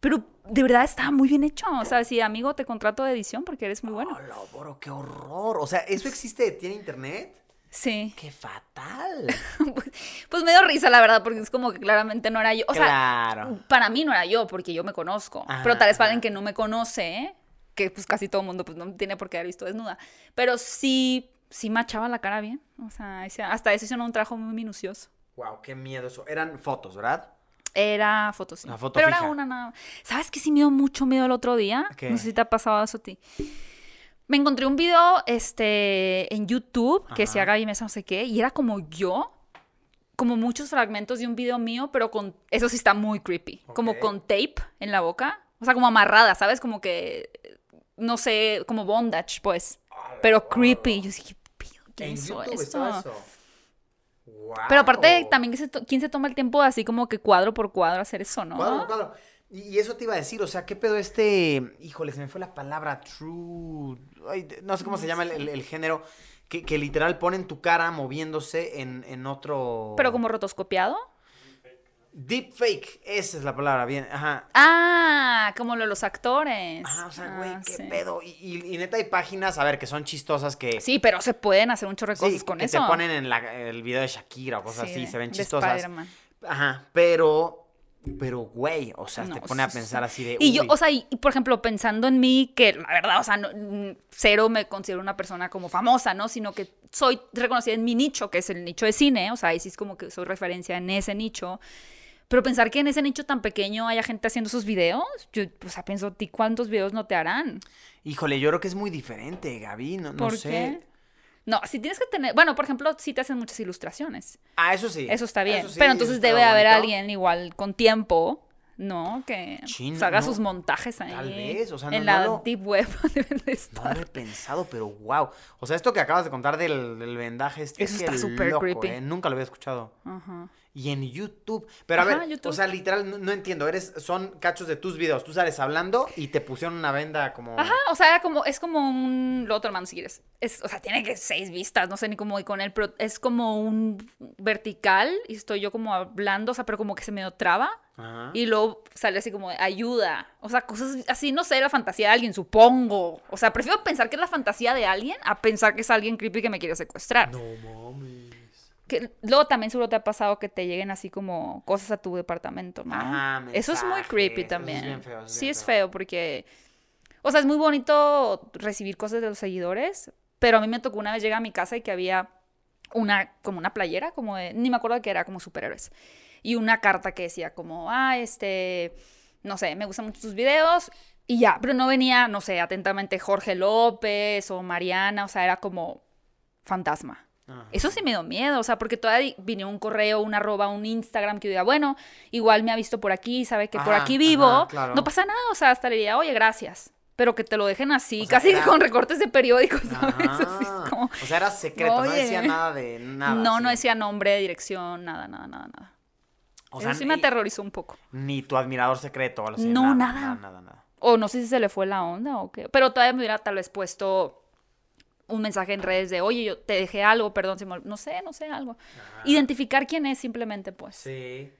Pero de verdad estaba muy bien hecho. O sea, sí, amigo, te contrato de edición porque eres muy bueno. Bro, qué horror. O sea, ¿eso existe? ¿Tiene internet? Sí. ¡Qué fatal! Pues, pues me dio risa, la verdad, porque es como que claramente no era yo. O sea, claro. para mí no era yo, porque yo me conozco. Ajá, pero tal vez para alguien que no me conoce, que pues casi todo el mundo pues, no tiene por qué haber visto desnuda. Pero sí, sí machaba la cara bien. O sea, hasta eso hicieron un trabajo muy minucioso. Wow, qué miedo eso. Eran fotos, ¿verdad? Era foto, sí. La foto Pero fija. era una nada. ¿Sabes qué sí me dio mucho miedo el otro día? ¿Qué? No sé si te ha pasado eso a ti. Me encontré un video este, en YouTube que decía Gaby Mesa no sé qué, y era como yo, como muchos fragmentos de un video mío, pero con. Eso sí está muy creepy. Como con tape en la boca. O sea, como amarrada, ¿sabes? Como que. No sé, como bondage, pues. Pero creepy. Yo dije, ¿qué hizo YouTube esto? estaba eso. Pero aparte, también, ¿quién se toma el tiempo así como que cuadro por cuadro hacer eso, no? Cuadro, cuadro. Y, eso te iba a decir, o sea, ¿qué pedo este? Híjole, se me fue la palabra true. Ay, no sé cómo se llama el, el- el género. Que, que literal ponen tu cara moviéndose en, en otro. Pero como rotoscopiado. Deepfake, esa es la palabra, bien. Ajá. Ah, como lo de los actores. Ajá, o sea, güey, Ah, qué sí. pedo. Y, y- y neta hay páginas, a ver, que son chistosas que. Sí, pero se pueden hacer un chorro de sí, cosas con que eso. te ponen en la- el video de Shakira o cosas Sí, así, de- se ven chistosas. Ajá, pero. Pero, güey, o sea, No, te pone a pensar sí. así de. Y yo, o sea, y, por ejemplo, pensando en mí, que la verdad, o sea, no- cero me considero una persona como famosa, ¿no? Sino que soy reconocida en mi nicho, que es el nicho de cine, o sea, ahí sí es como que soy referencia en ese nicho. Pero pensar que en ese nicho tan pequeño haya gente haciendo sus videos, yo, o sea, pienso, ¿ti cuántos videos no te harán? Híjole, yo creo que es muy diferente, Gaby. No, no ¿Por sé. qué? No, si tienes que tener, bueno, por ejemplo, si te hacen muchas ilustraciones. Ah, eso sí. Eso está bien. sí, pero entonces debe haber bonito. alguien igual con tiempo, ¿no? Que Chin, pues, haga no, sus montajes ahí. tal vez, o sea, no- en no la lo- deep web deben de No estar. lo he pensado, pero wow. O sea, esto que acabas de contar del, del vendaje, este Eso está súper creepy. ¿eh? Nunca lo había escuchado. Ajá. Y en YouTube. Pero a Ajá, ver, YouTube. o sea, literal, no, no entiendo. Eres, son cachos de tus videos. Tú sales hablando y te pusieron una venda como. Ajá, o sea, era como, es como un, lo otro hermano, si quieres. Es, o sea, tiene que seis vistas, no sé ni cómo ir con él, pero es como un vertical y estoy yo como hablando, o sea, pero como que se me traba. Ajá. Y luego sale así como de ayuda. O sea, cosas así, no sé, la fantasía de alguien, supongo. O sea, prefiero pensar que es la fantasía de alguien a pensar que es alguien creepy que me quiere secuestrar. No mames. Que luego también seguro te ha pasado que te lleguen así como cosas a tu departamento, ¿no? Ajá, eso es muy creepy es también. bien feo, es sí es feo. feo porque, o sea, es muy bonito recibir cosas de los seguidores, pero a mí me tocó una vez llegar a mi casa y que había una, como una playera, como de, ni me acuerdo de qué era, como superhéroes. Y una carta que decía como, ah, este, no sé, me gustan mucho tus videos. Y ya, pero no venía, no sé, atentamente Jorge López o Mariana, o sea, era como fantasma. Ajá. Eso sí me dio miedo, o sea, porque todavía vino un correo, un arroba, un Instagram que yo diga, bueno, igual me ha visto por aquí, sabe que por aquí vivo, ajá, claro. no pasa nada, o sea, hasta le diría, oye, gracias. pero que te lo dejen así, O sea, casi era- con recortes de periódicos, ¿sabes? Ajá. Así es como... O sea, era secreto, no decía nada de nada. no, no decía nombre, dirección, nada, nada, nada, nada. O Eso sea, sí me ni- aterrorizó un poco. Ni tu admirador secreto o. No, nada. nada. Nada, nada. O no sé si se le fue la onda o qué. Pero todavía me hubiera tal vez puesto un mensaje en redes de, oye, yo te dejé algo, perdón, se me ol-". no sé, no sé, algo. Identificar quién es simplemente, pues. Sí.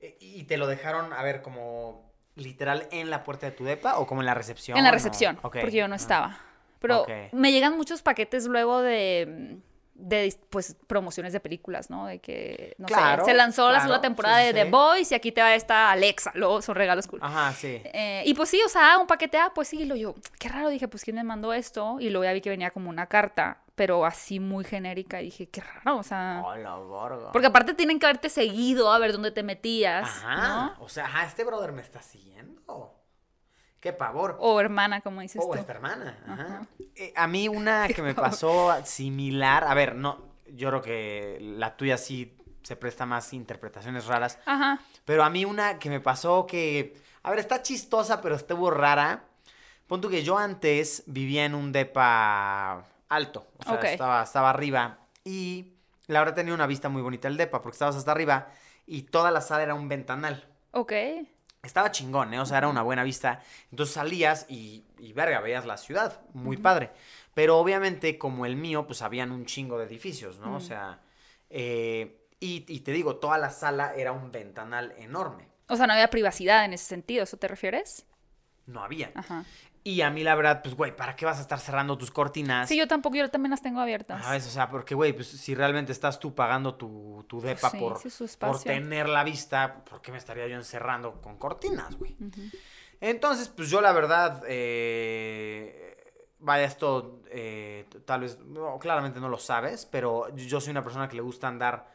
E- ¿Y te lo dejaron, a ver, como literal en la puerta de tu depa o como en la recepción? En la recepción, Ok. porque yo no Ah. estaba. Pero Ok. me llegan muchos paquetes luego de, de pues, promociones de películas, ¿no? De que, no Claro, sé, se lanzó la segunda temporada sí, sí, de The. Boys y aquí te va esta Alexa. Luego son regalos cool. Ajá, sí. Eh, y pues sí, o sea, un paquete, ah, pues sí, y lo yo, qué raro, dije, pues quién me mandó esto, y luego ya vi que venía como una carta, pero así muy genérica, y dije, qué raro, o sea, Hola, borgo. porque aparte tienen que haberte seguido a ver dónde te metías, Ajá. ¿no? O sea, ajá, este brother me está siguiendo. Qué pavor. O hermana, como dices O tú. esta hermana. Ajá. Eh, a mí una que me pasó similar, a ver, no, yo creo que la tuya sí se presta más interpretaciones raras, Ajá, pero a mí una que me pasó que, a ver, está chistosa, pero estuvo rara. Pon tú que yo antes vivía en un depa alto, o sea, estaba, estaba arriba y la verdad tenía una vista muy bonita el depa porque estabas hasta arriba y toda la sala era un ventanal. ok, Estaba chingón, ¿eh? O sea, era una buena vista. Entonces salías y, y verga, veías la ciudad. Muy padre. Pero obviamente, como el mío, pues habían un chingo de edificios, ¿no? O sea, eh, y, y te digo, toda la sala era un ventanal enorme. o sea, no había privacidad en ese sentido, ¿eso te refieres? No había. Ajá. Y a mí, la verdad, pues, güey, ¿para qué vas a estar cerrando tus cortinas? Sí, yo tampoco, yo también las tengo abiertas. ¿Sabes? O sea, porque, güey, pues si realmente estás tú pagando tu, tu depa sí, por, sí, por tener la vista, ¿por qué me estaría yo encerrando con cortinas, güey? Entonces, pues yo la verdad, eh, vaya, esto eh, tal vez, no, claramente no lo sabes, pero yo soy una persona que le gusta andar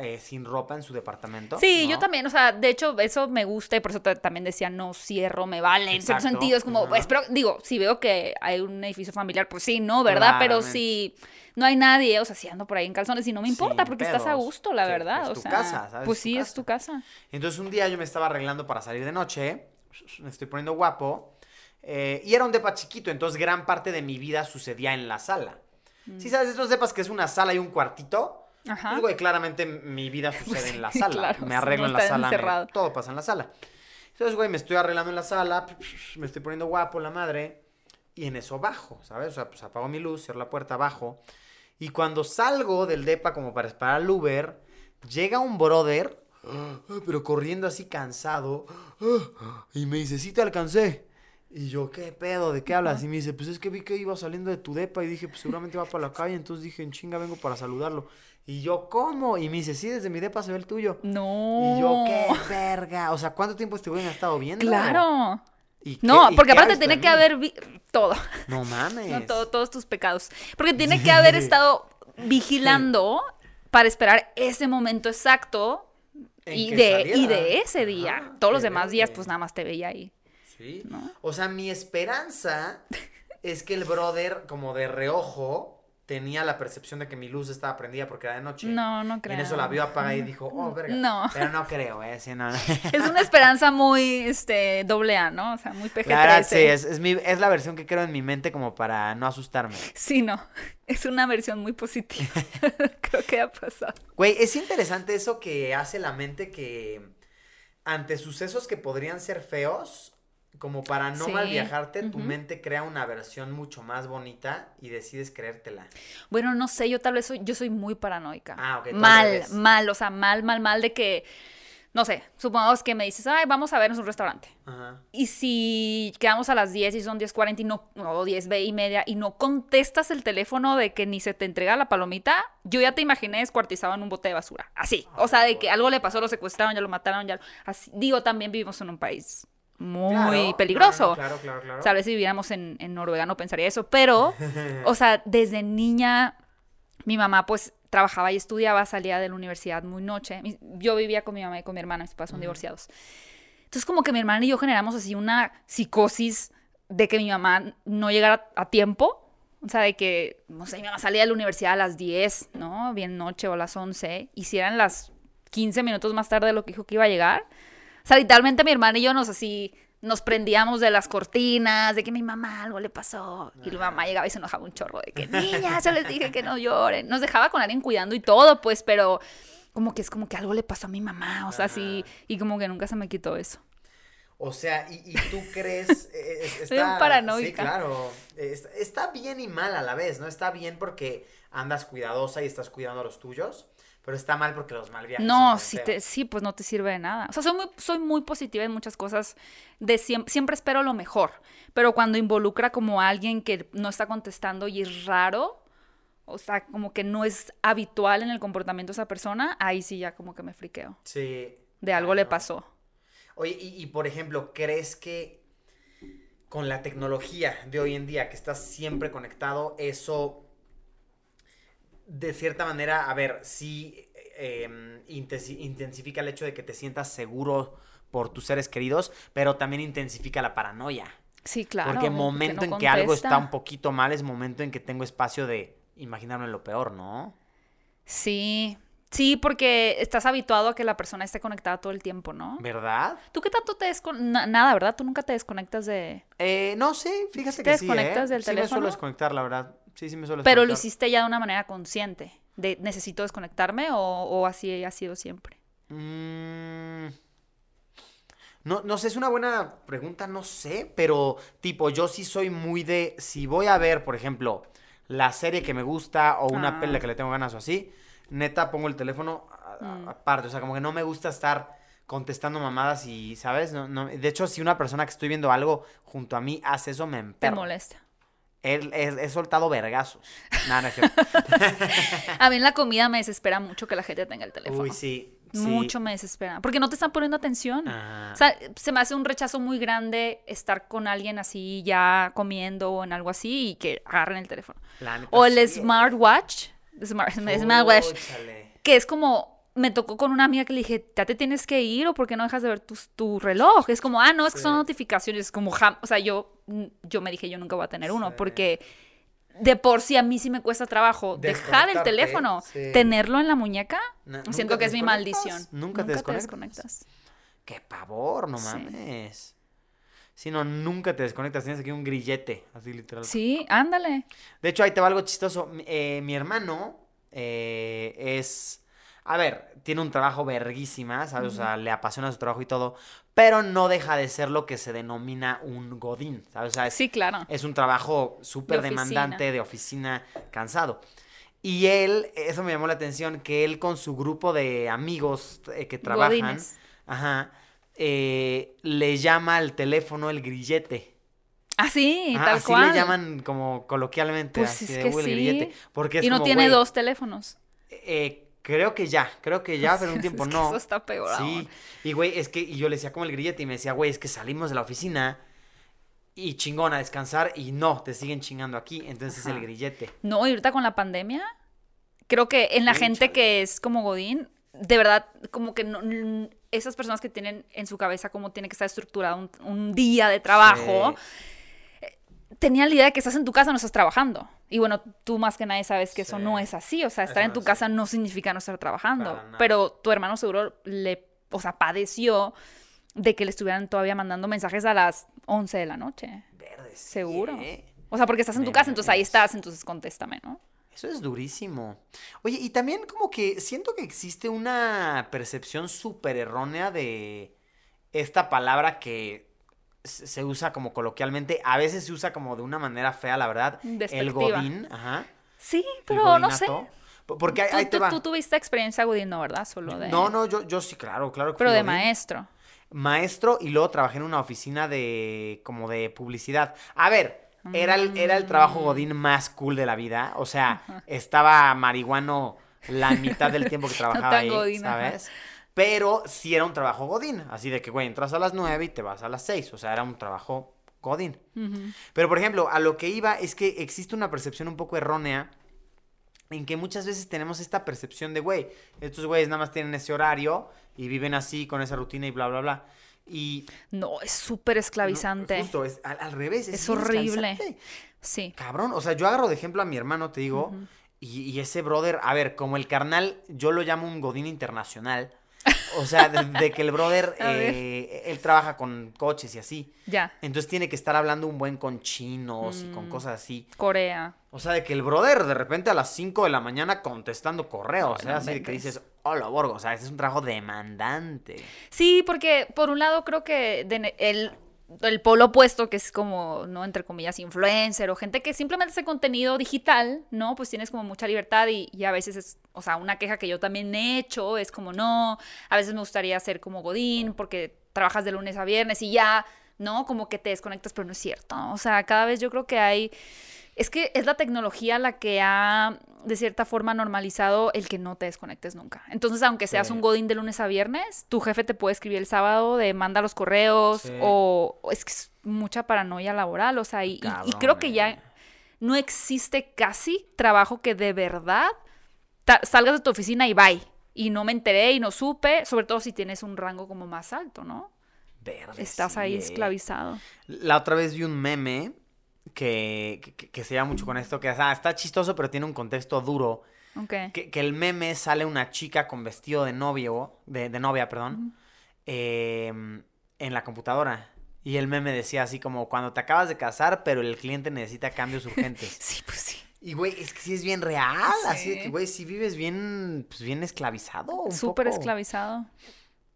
eh, sin ropa en su departamento. Sí, ¿no? yo también, o sea, de hecho, eso me gusta y por eso ta- también decía, no cierro, me vale. En cierto Exacto, sentido, es como, espero, digo, si veo que hay un edificio familiar, pues sí, no, ¿verdad? Pero si no hay nadie, o sea, si ando por ahí en calzones y no me importa porque estás a gusto, la verdad. es o tu sea, casa, ¿sabes? pues Es tu sí, es tu casa. Entonces un día yo me estaba arreglando para salir de noche, me estoy poniendo guapo, eh, y era un depa chiquito, entonces gran parte de mi vida sucedía en la sala. Mm. ¿Sí sabes estos depas que es una sala y un cuartito? Ajá. Pues, güey, claramente mi vida sucede en la sala. claro, me si arreglo no en la sala. me- todo pasa en la sala. Entonces, güey, me estoy arreglando en la sala, me estoy poniendo guapo, la madre, y en eso bajo, ¿sabes? O sea, pues apago mi luz, cierro la puerta, bajo. Y cuando salgo del depa como para esperar al Uber, llega un brother, pero corriendo así cansado, y me dice, sí te alcancé. Y yo, ¿qué pedo? ¿De qué hablas? Y me dice, pues es que vi que iba saliendo de tu depa y dije, pues seguramente va para la calle, entonces dije, en chinga vengo para saludarlo. Y yo, ¿cómo? Y me dice, sí, desde mi depa se ve el tuyo. No. Y yo, qué verga. O sea, ¿cuánto tiempo este güey me ha estado viendo? Claro. ¿Y qué- No, porque aparte tiene que haber vi- todo. No mames. No, todo- todos tus pecados. Porque tiene que haber estado vigilando para esperar ese momento exacto y de, y de ese día. Todos los demás días, pues nada más te veía ahí. Sí. ¿no? O sea, mi esperanza es que el brother, como de reojo, tenía la percepción de que mi luz estaba prendida porque era de noche. No, no Y creo. en eso la vio apagada y dijo, oh, verga. No. Pero no creo, eh. Sí, no, no. Es una esperanza muy este, doble A, ¿no? O sea, muy PG-13. La verdad, sí, es, es, mi- es la versión que creo en mi mente como para no asustarme. Sí, no. Es una versión muy positiva. creo que ha pasado. Güey, es interesante eso que hace la mente que ante sucesos que podrían ser feos, como para no Sí, mal viajarte, tu mente crea una versión mucho más bonita y decides creértela. Bueno, no sé, yo tal vez soy, yo soy muy paranoica. Ah, ok, Mal, mal, o sea, mal, mal, mal de que, no sé, supongamos que me dices, ay, vamos a vernos un restaurante. Ajá. Y si quedamos a las 10 y son 10.40 y no, o 10 y media y no contestas el teléfono de que ni se te entrega la palomita, yo ya te imaginé descuartizado en un bote de basura. Así. O sea, de que algo le pasó, lo secuestraron, ya lo mataron, ya lo... Así. Digo, también vivimos en un país muy Claro, peligroso. claro, claro, claro. Tal vez si viviéramos en, en Noruega no pensaría eso, pero, o sea, desde niña, mi mamá pues trabajaba y estudiaba, salía de la universidad muy noche. Yo vivía con mi mamá y con mi hermana, mis papás son divorciados. Entonces como que mi hermana y yo generamos así una psicosis de que mi mamá no llegara a tiempo. O sea, de que, no sé, mi mamá salía de la universidad a las 10, ¿no? Bien noche o a las 11. Y si eran las 15 minutos más tarde de lo que dijo que iba a llegar. O sea, literalmente mi hermana y yo nos así nos prendíamos de las cortinas, de que mi mamá algo le pasó. Y la mamá llegaba y se enojaba un chorro de que, niña, ya les dije que no lloren. Nos dejaba con alguien cuidando y todo, pues, pero como que es como que algo le pasó a mi mamá, o sea, sí, y como que nunca se me quitó eso. O sea, ¿y, tú crees? eh, es- Soy un está- paranoica. Sí, claro. Es- está bien y mal a la vez, ¿no? Está bien porque andas cuidadosa y estás cuidando a los tuyos, pero está mal porque los mal viajes. No, bien te, sí, pues no te sirve de nada. O sea, soy muy, soy muy positiva en muchas cosas. De siem- siempre espero lo mejor. Pero cuando involucra como a alguien que no está contestando y es raro, o sea, como que no es habitual en el comportamiento de esa persona, ahí sí ya como que me friqueo. Sí. De algo le pasó. Oye, y, y, por ejemplo, ¿crees que con la tecnología de hoy en día, que estás siempre conectado, eso de cierta manera, a ver, sí eh, em, intensi- intensifica el hecho de que te sientas seguro por tus seres queridos, pero también intensifica la paranoia. Sí, claro. Porque que momento no en que algo está un poquito mal es momento en que tengo espacio de imaginarme lo peor, ¿no? Sí, sí, porque estás habituado a que la persona esté conectada todo el tiempo, ¿no? ¿Verdad? ¿Tú qué tanto te desconectas? Nada, ¿verdad? Tú nunca te desconectas de... Eh, no sé, fíjate ¿Sí que te sí, desconectas ¿eh? del sí me teléfono? suelo desconectar, la verdad. Sí, sí me suelo Pero lo hiciste ya de una manera consciente. De necesito desconectarme o, o así ha sido siempre. Mm, No, no sé, es una buena pregunta, no sé, pero tipo, yo sí soy muy de, si voy a ver, por ejemplo, la serie que me gusta o una Ah. que le tengo ganas o así, neta pongo el teléfono Mm. aparte, o sea, como que no me gusta estar contestando mamadas y, ¿sabes? No, no- de hecho, si una persona que estoy viendo algo junto a mí hace eso, me Te emperro. molesta. He, he- soltado vergazos. Nada, no es cierto. A mí en la comida me desespera mucho que la gente tenga el teléfono. Uy, sí. sí. Mucho me desespera. Porque no te están poniendo atención. Ajá. O sea, se me hace un rechazo muy grande estar con alguien así ya comiendo o en algo así y que agarren el teléfono. O el smartwatch. Smart, smartwatch. Que es como. Me tocó con una amiga que le dije, ¿ya te tienes que ir o por qué no dejas de ver tu, tu reloj? Es como, ah, no, es que son notificaciones. Es como, o sea, yo, yo me dije, yo nunca voy a tener uno porque de por sí a mí sí me cuesta trabajo dejar el teléfono. sí. Tenerlo en la muñeca, siento ¿nunca que te es mi desconectas? maldición. ¿Nunca te desconectas? Qué pavor, no mames. Si no, nunca te desconectas, tienes aquí un grillete, así literal. Sí, ándale. De hecho, ahí te va algo chistoso. Mi, eh, mi hermano eh, es. A ver, tiene un trabajo verguísima, ¿sabes? O sea, le apasiona su trabajo y todo. Pero no deja de ser lo que se denomina un godín, ¿sabes? O sea, es, Sí, claro. es un trabajo súper De demandante, de oficina, cansado. Y él, eso me llamó la atención, que él con su grupo de amigos eh, que trabajan, Godines. ajá, eh, le llama al teléfono el grillete. Ah, sí, Ajá, tal así cual. le llaman como coloquialmente, Pues así es de, que "Uy, el sí. grillete. Porque es Y no como, tiene dos teléfonos. eh, creo que ya, creo que ya, pero un tiempo Es que no. eso está peor Sí, y güey, es que y yo le decía como el grillete y me decía, güey, es que salimos de la oficina y chingón a descansar y no, te siguen chingando aquí, entonces es el Ajá. grillete. No, y ahorita con la pandemia, creo que en la gente que es como Godín, de verdad, como que no, esas personas que tienen en su cabeza cómo tiene que estar estructurado un, un día de trabajo, eh, tenían la idea de que estás en tu casa, no estás trabajando. Y bueno, tú más que nadie sabes que eso no es así. O sea, Eso estar en tu casa no significa no estar trabajando. Pero tu hermano seguro le, o sea, padeció de que le estuvieran todavía mandando mensajes a las 11 de la noche. Verde, sí, Seguro. ¿eh? O sea, porque estás en tu casa, entonces ahí estás, entonces contéstame, ¿no? Eso es durísimo. Oye, y también como que siento que existe una percepción súper errónea de esta palabra que se usa como coloquialmente, a veces se usa como de una manera fea, la verdad. El Despectiva. godín, ajá. Sí, el pero no sé. Porque ahí, Tú, ahí te tú- va. tú tuviste experiencia Godín, no, ¿verdad? Solo de... No, no, yo, yo sí, claro, claro que Pero de godín. maestro. Maestro y luego trabajé en una oficina de como de publicidad. A ver, era el, era el trabajo Mm. godín más cool de la vida. O sea, estaba marihuano la mitad del tiempo que trabajaba ahí, godín, ajá. Pero sí era un trabajo godín. Así de que, güey, entras a las 9 y te vas a las 6. O sea, era un trabajo godín. Pero, por ejemplo, a lo que iba es que existe una percepción un poco errónea en que muchas veces tenemos esta percepción de, güey, estos güeyes nada más tienen ese horario y viven así con esa rutina y bla, bla, bla. Y... No, es súper no, esclavizante. justo, es al, al revés. Es, Es horrible. Sí. Cabrón, o sea, yo agarro de ejemplo a mi hermano, te digo, y, y ese brother, a ver, como el carnal, yo lo llamo un godín internacional, O sea, de, de que el brother, eh, él trabaja con coches y así. Ya. Entonces tiene que estar hablando un buen con chinos y con Mm. cosas así. Corea. O sea, de que el brother de repente a las 5 de la mañana contestando correos. O sea, así de que dices, hola, Borgo. O sea, ese es un trabajo demandante. Sí, porque por un lado creo que de el, el polo opuesto, que es como, ¿no? Entre comillas, influencer o gente que simplemente hace contenido digital, ¿no? Pues tienes como mucha libertad y, a veces es, o sea, una queja que yo también he hecho es como, no, a veces me gustaría ser como Godín porque trabajas de lunes a viernes y ya, ¿no? Como que te desconectas, pero no es cierto. O sea, cada vez yo creo que hay... Es que es la tecnología la que ha, de cierta forma, normalizado el que no te desconectes nunca. Entonces, aunque seas Sí. un godín de lunes a viernes, tu jefe te puede escribir el sábado de manda los correos Sí. o, o es que es mucha paranoia laboral, o sea, y, y- y Cabrón, creo que eh. ya no existe casi trabajo que de verdad salgas de tu oficina y bye. Y no me enteré y no supe, sobre todo si tienes un rango como más alto, ¿no? Verde, Estás sí, ahí eh. esclavizado. La otra vez vi un meme que, que, que se llama mucho con esto, que ah, está chistoso, pero tiene un contexto duro. Ok. Que, que el meme sale una chica con vestido de novio, de, de novia, perdón, em, en la computadora. Y el meme decía así como, cuando te acabas de casar, pero el cliente necesita cambios urgentes. Sí, pues sí. Y, güey, es que sí es bien real. Así de que, Sí. güey, si vives bien, pues bien esclavizado. Súper esclavizado.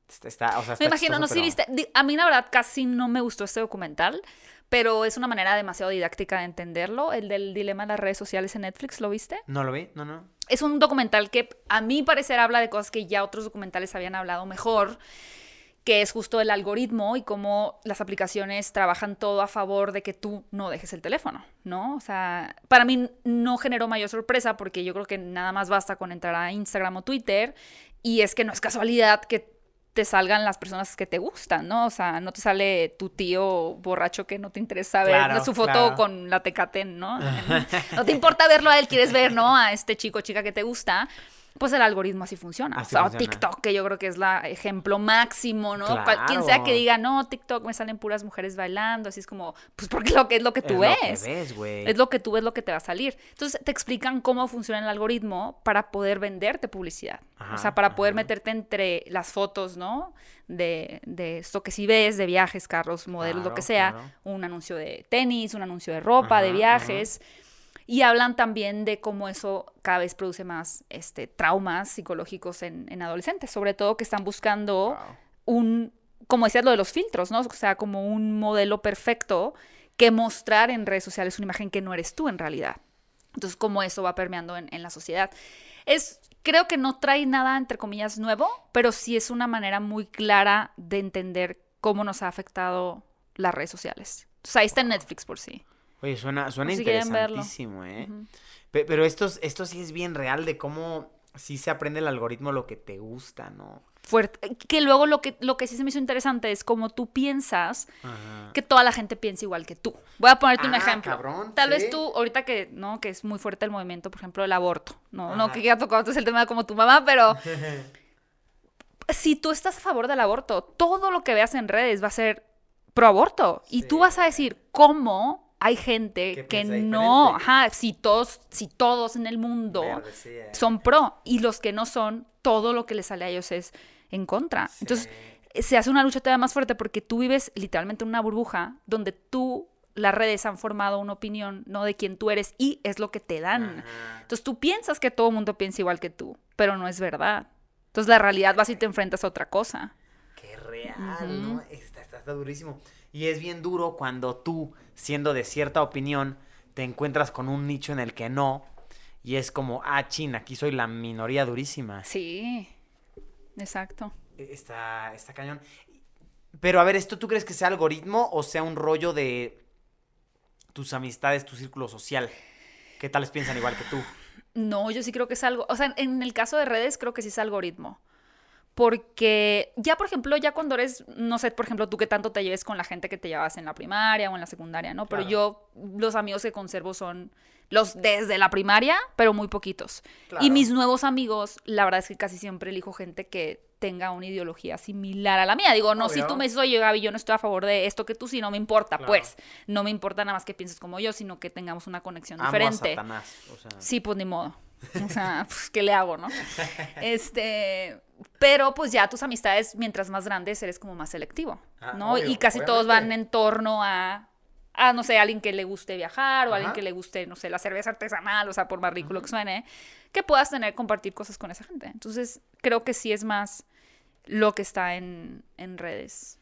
Está, está- o sea, Me está imagino, chistoso, no sé si pero- viste. di- A mí, la verdad, casi no me gustó este documental, pero es una manera demasiado didáctica de entenderlo. El del dilema de las redes sociales en Netflix, ¿lo viste? No lo vi, no, no. Es un documental que, a mi parecer, habla de cosas que ya otros documentales habían hablado mejor, que es justo el algoritmo y cómo las aplicaciones trabajan todo a favor de que tú no dejes el teléfono, ¿no? O sea, para mí no generó mayor sorpresa porque yo creo que nada más basta con entrar a Instagram o Twitter y es que no es casualidad que te salgan las personas que te gustan, ¿no? O sea, no te sale tu tío borracho que no te interesa ver Claro, su foto claro. con la tecate, ¿no? No te importa verlo a él, quieres ver, ¿no? A este chico o chica que te gusta. Pues el algoritmo así funciona. Así o sea, funciona. TikTok, que yo creo que es la ejemplo máximo, ¿no? Claro. Quien sea que diga, no, TikTok me salen puras mujeres bailando, así es como, pues porque lo que es lo que tú es lo ves. que ves, güey. Es lo que tú ves, lo que te va a salir. Entonces te explican cómo funciona el algoritmo para poder venderte publicidad. Ajá, o sea, para poder ajá. meterte entre las fotos, ¿no? De, de esto que sí ves, de viajes, carros, modelos, lo que sea. claro. Un anuncio de tenis, un anuncio de ropa, de viajes. Y hablan también de cómo eso cada vez produce más este, traumas psicológicos en, en adolescentes, sobre todo que están buscando Wow. un, como decías, lo de los filtros, ¿no? O sea, como un modelo perfecto que mostrar en redes sociales una imagen que no eres tú en realidad. Entonces, cómo eso va permeando en, en la sociedad. Es, creo que no trae nada, entre comillas, nuevo, pero sí es una manera muy clara de entender cómo nos ha afectado las redes sociales. Entonces, ahí está en Netflix por sí. Oye, suena, suena si interesantísimo, ¿eh? Pe- Pero esto, es- esto sí es bien real de cómo sí se aprende el algoritmo lo que te gusta, ¿no? Fuerte. Que luego lo que, lo que sí se me hizo interesante es cómo tú piensas Ajá. que toda la gente piensa igual que tú. Voy a ponerte un Ah, ejemplo. cabrón, Tal sí. vez tú, ahorita que, ¿no? Que es muy fuerte el movimiento, por ejemplo, del aborto, ¿no? No que ya tocado el tema de como tu mamá, pero si tú estás a favor del aborto, todo lo que veas en redes va a ser pro aborto. Y tú vas a decir, ¿cómo hay gente Que no, ajá, si todos, si todos en el mundo Verde, sí, eh. son pro y los que no son, todo lo que les sale a ellos es en contra. Entonces, se hace una lucha todavía más fuerte porque tú vives literalmente en una burbuja donde tú, las redes han formado una opinión, no de quién tú eres y es lo que te dan. Ajá. Entonces tú piensas que todo el mundo piensa igual que tú, pero no es verdad. Entonces la realidad vas y te enfrentas a otra cosa. Qué real, ¿no? Está, está, está durísimo. Y es bien duro cuando tú, siendo de cierta opinión, te encuentras con un nicho en el que no. Y es como, ah, chin, aquí soy la minoría durísima. Sí, exacto. Está, está cañón. Pero a ver, ¿esto tú crees que sea algoritmo o sea un rollo de tus amistades, tu círculo social? ¿Qué tal les piensan igual que tú? No, yo sí creo que es algo, o sea, en el caso de redes creo que sí es algoritmo. Porque ya, por ejemplo, ya cuando eres, no sé, por ejemplo, tú que tanto te lleves con la gente que te llevabas en la primaria o en la secundaria, ¿no? Pero Claro. yo, los amigos que conservo son los desde la primaria, pero muy poquitos. Claro. Y mis nuevos amigos, la verdad es que casi siempre elijo gente que tenga una ideología similar a la mía. Digo, no, si tú me dices, oye, Gaby, yo no estoy a favor de esto que tú, sí, no me importa, Claro. pues. No me importa nada más que pienses como yo, sino que tengamos una conexión Amo a diferente. Satanás. O sea, Sí, pues ni modo. O sea, pues, ¿qué le hago, no? Este, Pero pues ya tus amistades, mientras más grandes, eres como más selectivo, Ah, ¿no? obvio, y casi todos van en torno a, a, no sé, alguien que le guste viajar o alguien Ajá. que le guste, no sé, la cerveza artesanal, o sea, por más ridículo que suene, que puedas tener, compartir cosas con esa gente. Entonces, creo que sí es más lo que está en, en redes.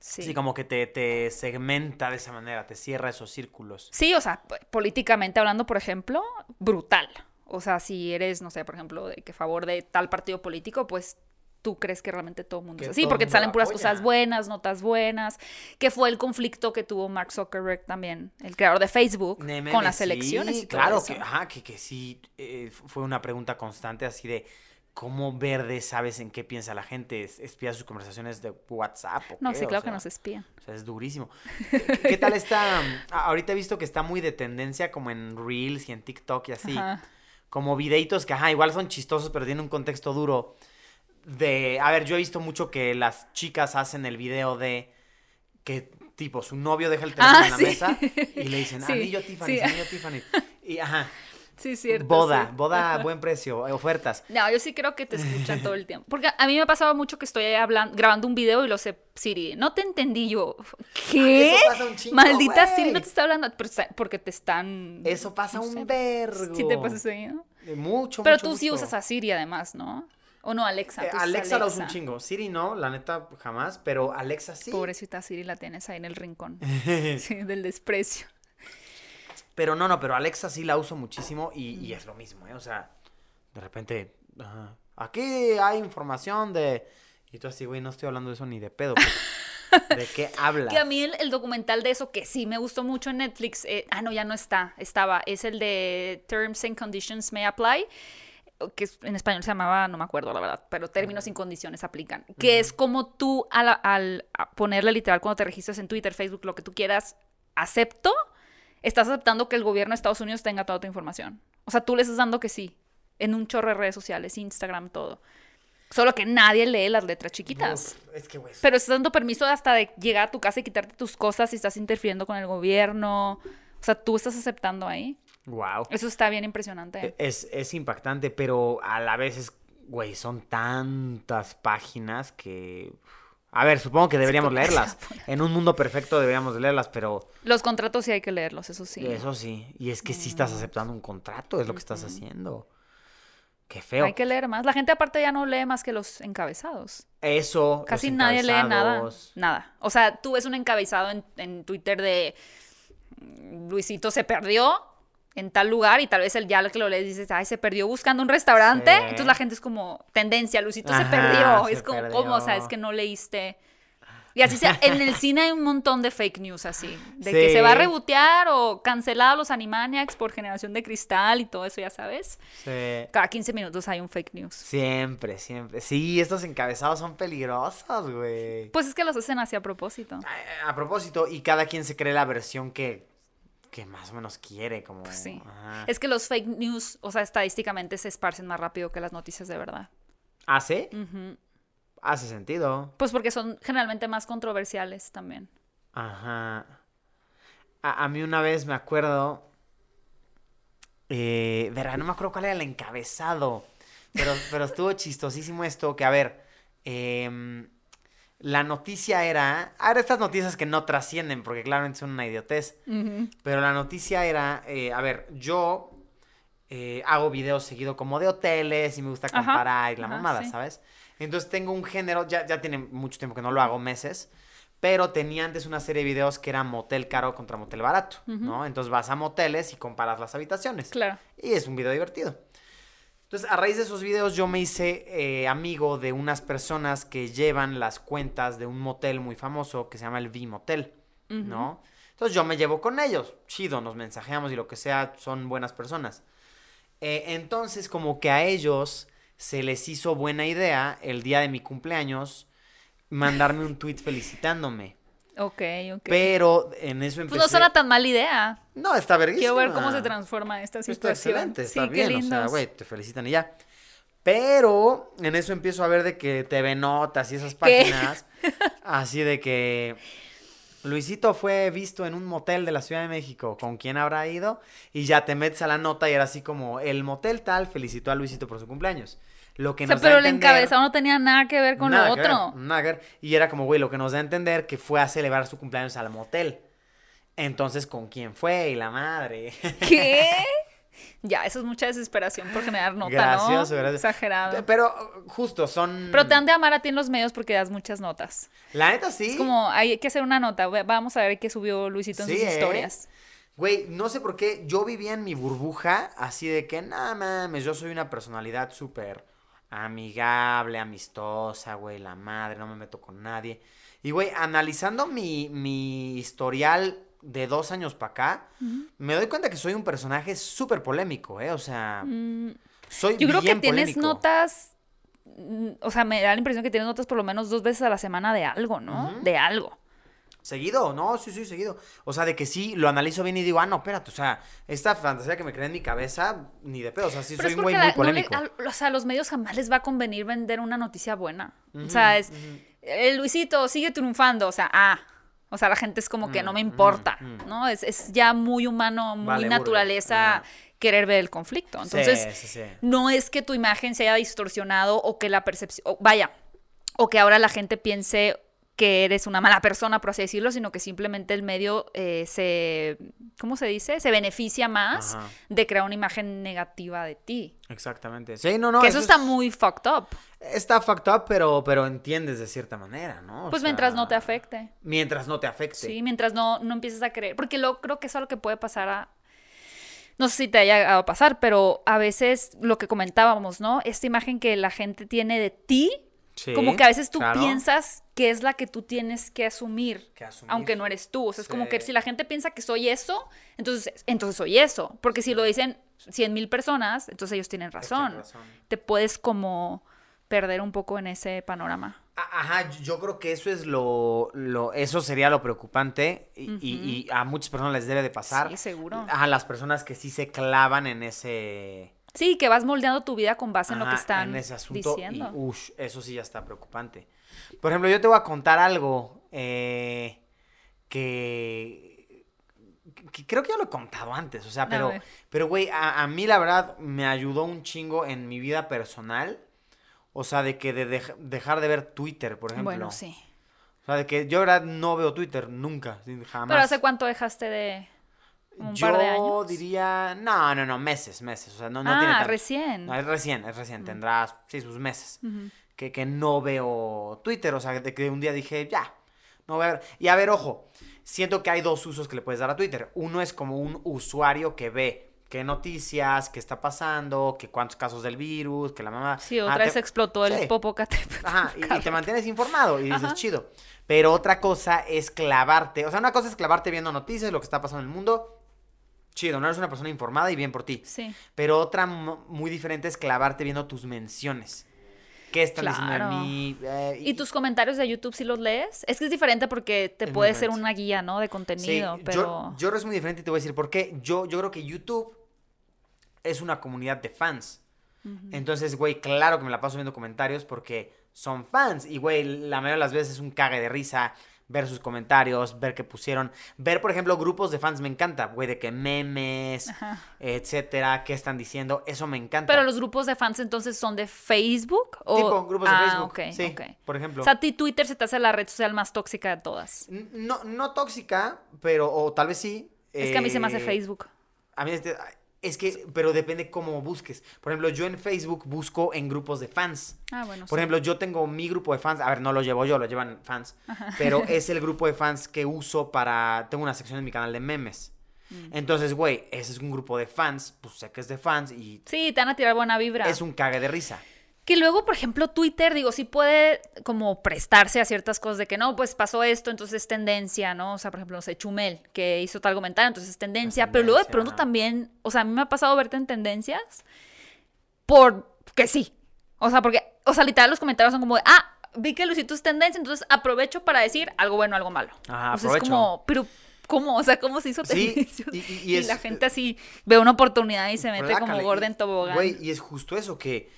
Sí. Sí, como que te, te segmenta de esa manera, te cierra esos círculos. Sí, o sea, políticamente hablando, por ejemplo, brutal. O sea, si eres, no sé, por ejemplo, de que favor de tal partido político, pues tú crees que realmente todo el mundo Que es así, porque te salen puras cosas buenas, notas buenas, que fue el conflicto que tuvo Mark Zuckerberg también, el creador de Facebook, con las sí, elecciones y todo claro eso. que, ajá, que, que sí, eh, fue una pregunta constante así de, ¿cómo verde sabes en qué piensa la gente? ¿Es- ¿Espías sus conversaciones de WhatsApp o No, qué? sí, O claro que sea, nos espían. O sea, es durísimo. ¿Qué, qué tal está? Ahorita he visto que está muy de tendencia como en Reels y en TikTok y así. Ajá. Como videitos que, ajá, igual son chistosos, pero tienen un contexto duro. De, a ver, yo he visto mucho que las chicas hacen el video de que, tipo, su novio deja el teléfono Ah, en la sí. mesa y le dicen, Sí, anillo Tiffany, sí. anillo Tiffany. Y, ajá, Sí, cierto. boda, sí. boda a buen precio, eh, ofertas. No, yo sí creo que te escuchan todo el tiempo. Porque a mí me ha pasado mucho que estoy hablando, grabando un video y lo sé, Siri, no te entendí yo. ¿Qué? Eso pasa un chingo, Maldita. Siri no te está hablando, porque te están... Eso pasa no un sé, vergo. Sí te pasa eso ¿no? Eh, Mucho, Pero mucho, tú sí usas a Siri además, ¿no? O no, Alexa. Eh, Alexa, la uso un chingo. Siri no, la neta jamás, pero Alexa sí. Pobrecita Siri la tienes ahí en el rincón. sí, del desprecio. Pero no, no, pero Alexa sí la uso muchísimo y, y es lo mismo, ¿eh? O sea, de repente, ajá, aquí hay información de... Y tú así, güey, no estoy hablando de eso ni de pedo. pues. ¿De qué hablas? Que a mí el, el documental de eso que sí me gustó mucho en Netflix, eh, ah, no, ya no está, estaba, es el de Terms and Conditions May Apply, que en español se llamaba, no me acuerdo la verdad, pero términos y condiciones aplican, que es como tú al, al ponerle literal cuando te registras en Twitter, Facebook, lo que tú quieras, acepto, estás aceptando que el gobierno de Estados Unidos tenga toda tu información. O sea, tú le estás dando que sí, en un chorro de redes sociales, Instagram, todo. Solo que nadie lee las letras chiquitas. Uf, es que, güey, Pero estás dando permiso hasta de llegar a tu casa y quitarte tus cosas y estás interfiriendo con el gobierno. O sea, tú estás aceptando ahí. wow. Eso está bien impresionante. Es, es impactante, pero a la vez es, güey, son tantas páginas que... A ver, supongo que deberíamos leerlas. En un mundo perfecto deberíamos de leerlas, pero Los contratos sí hay que leerlos, eso sí. eso sí. Y es que sí estás aceptando un contrato, es lo que estás haciendo. Qué feo. Hay que leer más. La gente aparte ya no lee más que los encabezados. Eso. Casi nadie lee nada. Nada. O sea, tú ves un encabezado en, en Twitter de mm, Luisito se perdió en tal lugar y tal vez el ya que lo lees dices, ay, se perdió buscando un restaurante. Sí. Entonces la gente es como, tendencia, Luisito se Ajá, perdió. se es como, perdió. ¿cómo? O sea, es que no leíste. Y así sea, en el cine hay un montón de fake news así, de que se va a rebotear o cancelar a los Animaniacs por generación de cristal y todo eso, ya sabes. Sí. Cada 15 minutos hay un fake news. Siempre, siempre. Sí, estos encabezados son peligrosos, güey. Pues es que los hacen así a propósito. A, a propósito, y cada quien se cree la versión que, que más o menos quiere, como... Pues sí. ajá. Es que los fake news, o sea, estadísticamente se esparcen más rápido que las noticias de verdad. ¿Hace? Ujú. Hace sentido. Pues porque son generalmente más controversiales también. Ajá. A, a mí una vez me acuerdo. Eh, verá, no me acuerdo cuál era el encabezado. Pero, pero estuvo chistosísimo esto. Que a ver. em, la noticia era. Ahora estas noticias que no trascienden, porque claramente son una idiotez. Pero la noticia era. eh, a ver, yo. eh, hago videos seguido como de hoteles y me gusta comparar y la ajá, mamada, sí. ¿sabes? Entonces tengo un género, ya, ya tiene mucho tiempo que no lo hago, meses, pero tenía antes una serie de videos que era motel caro contra motel barato, ¿no? Entonces vas a moteles y comparas las habitaciones. Claro. Y es un video divertido. Entonces, a raíz de esos videos, yo me hice eh, amigo de unas personas que llevan las cuentas de un motel muy famoso que se llama el V-Motel, ¿no? Entonces, yo me llevo con ellos. Chido, nos mensajeamos y lo que sea, son buenas personas. Eh, entonces, como que a ellos se les hizo buena idea el día de mi cumpleaños mandarme un tweet felicitándome. Ok, ok. Pero en eso empecé... pues no suena tan mala idea. No, está verguísima. Quiero ver cómo se transforma esta Está situación. excelente, está sí, bien, qué o sea, güey, te felicitan y ya. Pero en eso empiezo a ver de que TV Notas y esas ¿Qué? páginas, así de que Luisito fue visto en un motel de la Ciudad de México, ¿con quién habrá ido? Y ya te metes a la nota y era así como, el motel tal felicitó a Luisito por su cumpleaños. Lo que O sea, nos da pero el entender- encabezado no tenía nada que ver con lo que ver, otro. nada que ver. Y era como, güey, lo que nos da a entender que fue a celebrar su cumpleaños al motel. Entonces, ¿con quién fue? Y la madre. ¿Qué? Ya, eso es mucha desesperación por generar nota, Gracioso, ¿no? gracioso. Exagerado. Pero justo, son... Pero te han de amar a ti en los medios porque das muchas notas. La neta sí. Es como, hay que hacer una nota. Vamos a ver qué subió Luisito en Sí, sus ¿eh? historias. Güey, no sé por qué yo vivía en mi burbuja así de que, nada mames, yo soy una personalidad súper amigable, amistosa, güey, la madre, no me meto con nadie. Y, güey, analizando mi, mi historial de dos años para acá, me doy cuenta que soy un personaje súper polémico, ¿eh? O sea, soy Mm, Yo creo que tienes polémico. notas. mm, O sea, me da la impresión que tienes notas por lo menos dos veces a la semana de algo, ¿no? De algo. Seguido, no, sí, sí, seguido. O sea, de que sí, lo analizo bien y digo, ah, no, espérate, o sea, esta fantasía que me creé en mi cabeza, ni de pedo, o sea, sí Pero soy un güey muy no le- polémico. o sea, a los medios jamás les va a convenir vender una noticia buena. o sea, es. "Eh, Luisito sigue triunfando. O sea, ah. O sea, la gente es como que no me importa, ¿no? Es, es ya muy humano, muy Vale, naturaleza querer ver el conflicto. Entonces, sí, sí, sí. no es que tu imagen se haya distorsionado o que la percepción, vaya, o que ahora la gente piense que eres una mala persona, por así decirlo, sino que simplemente el medio eh, se, ¿cómo se dice? Se beneficia más Ajá. de crear una imagen negativa de ti. Exactamente. Sí, no, no. que eso, está es- muy fucked up. Está fucked up, pero, pero entiendes de cierta manera, ¿no? O Pues sea, mientras no te afecte. Mientras no te afecte. Sí, mientras no, no empieces a creer. Porque lo, creo que eso es lo que puede pasar a... No sé si te haya llegado a pasar, pero a veces lo que comentábamos, ¿no? Esta imagen que la gente tiene de ti, Sí, como que a veces tú claro. piensas que es la que tú tienes que asumir, Que asumir. aunque no eres tú. O sea, es como que si la gente piensa que soy eso, entonces, entonces soy eso. Porque si lo dicen 100 mil personas, entonces ellos tienen razón. Te puedes como perder un poco en ese panorama. A- Ajá, yo creo que eso es lo, lo eso sería lo preocupante y, y- y a muchas personas les debe de pasar. Sí, seguro. A las personas que sí se clavan en ese, Sí, que vas moldeando tu vida con base en lo que están en ese asunto diciendo. y ush, eso sí ya está preocupante. Por ejemplo, yo te voy a contar algo eh, que, que creo que ya lo he contado antes, o sea, pero, pero güey, a, a mí la verdad me ayudó un chingo en mi vida personal. O sea, de que de dej- dejar de ver Twitter, por ejemplo. Bueno, sí. O sea, de que yo, la verdad, no veo Twitter nunca, jamás. Pero ¿hace cuánto dejaste de un yo par de años? diría, no, no, no, meses, meses. O sea, no, no ah, tiene tanto. recién. No, es recién, es recién. Tendrás, sí, sus meses. que, que no veo Twitter. O sea, de que un día dije, ya, no voy a ver. Y a ver, ojo, siento que hay dos usos que le puedes dar a Twitter. Uno es como un usuario que ve qué noticias, qué está pasando, que cuántos casos del virus, que la mamá... Sí, Ah, otra te- vez explotó el Sí. Popocatépetl. Ajá, y, y te mantienes informado y dices, Ajá. chido. Pero otra cosa es clavarte. O sea, una cosa es clavarte viendo noticias, lo que está pasando en el mundo. Chido, no eres una persona informada y bien por ti. Sí. Pero otra mu- muy diferente es clavarte viendo tus menciones. ¿Qué están diciendo Claro. de mí? Eh, ¿Y tus comentarios de YouTube si los lees? Es que es diferente porque te puede ser una guía, ¿no? De Sí, contenido, yo, pero... yo es muy diferente y te voy a decir por qué. Yo, yo creo que YouTube es una comunidad de fans. Entonces, güey, claro que me la paso viendo comentarios porque son fans. Y, güey, la mayoría de las veces es un cague de risa ver sus comentarios, ver qué pusieron. Ver, por ejemplo, grupos de fans me encanta, güey, de que memes, Ajá. etcétera, qué están diciendo. Eso me encanta. Pero los grupos de fans entonces son de Facebook o Tipo, grupos de Ah, Facebook. ok, sí, por ejemplo. O sea, a ti Twitter se te hace la red social más tóxica de todas. No, no tóxica, pero, o tal vez sí. Es que a mí se me hace eh, Facebook. A mí es que, pero depende cómo busques. Por ejemplo, yo en Facebook busco en grupos de fans. Ah, bueno. Por sí. ejemplo, yo tengo mi grupo de fans. A ver, no lo llevo yo, lo llevan fans. Pero es el grupo de fans que uso para. Tengo una sección en mi canal de memes. Mm. Entonces, güey, ese es un grupo de fans. Pues sé que es de fans y Sí, te van a tirar buena vibra. es un cague de risa. Que luego, por ejemplo, Twitter, digo, sí puede como prestarse a ciertas cosas de que no, pues pasó esto, entonces es tendencia, ¿no? O sea, por ejemplo, no sé, Chumel, que hizo tal comentario, entonces es tendencia. Es pero luego de pronto también, o sea, a mí me ha pasado verte en tendencias porque sí. O sea, porque, o sea, literal los comentarios son como de, ah, vi que Luisito es tendencia, entonces aprovecho para decir algo bueno, algo malo. Ajá, o sea, es aprovecho. como, pero, ¿cómo? O sea, ¿cómo se hizo Sí, tendencia? y- y- y y es- la gente así ve una oportunidad y se mete como gorda en tobogán. Güey, y es justo eso que,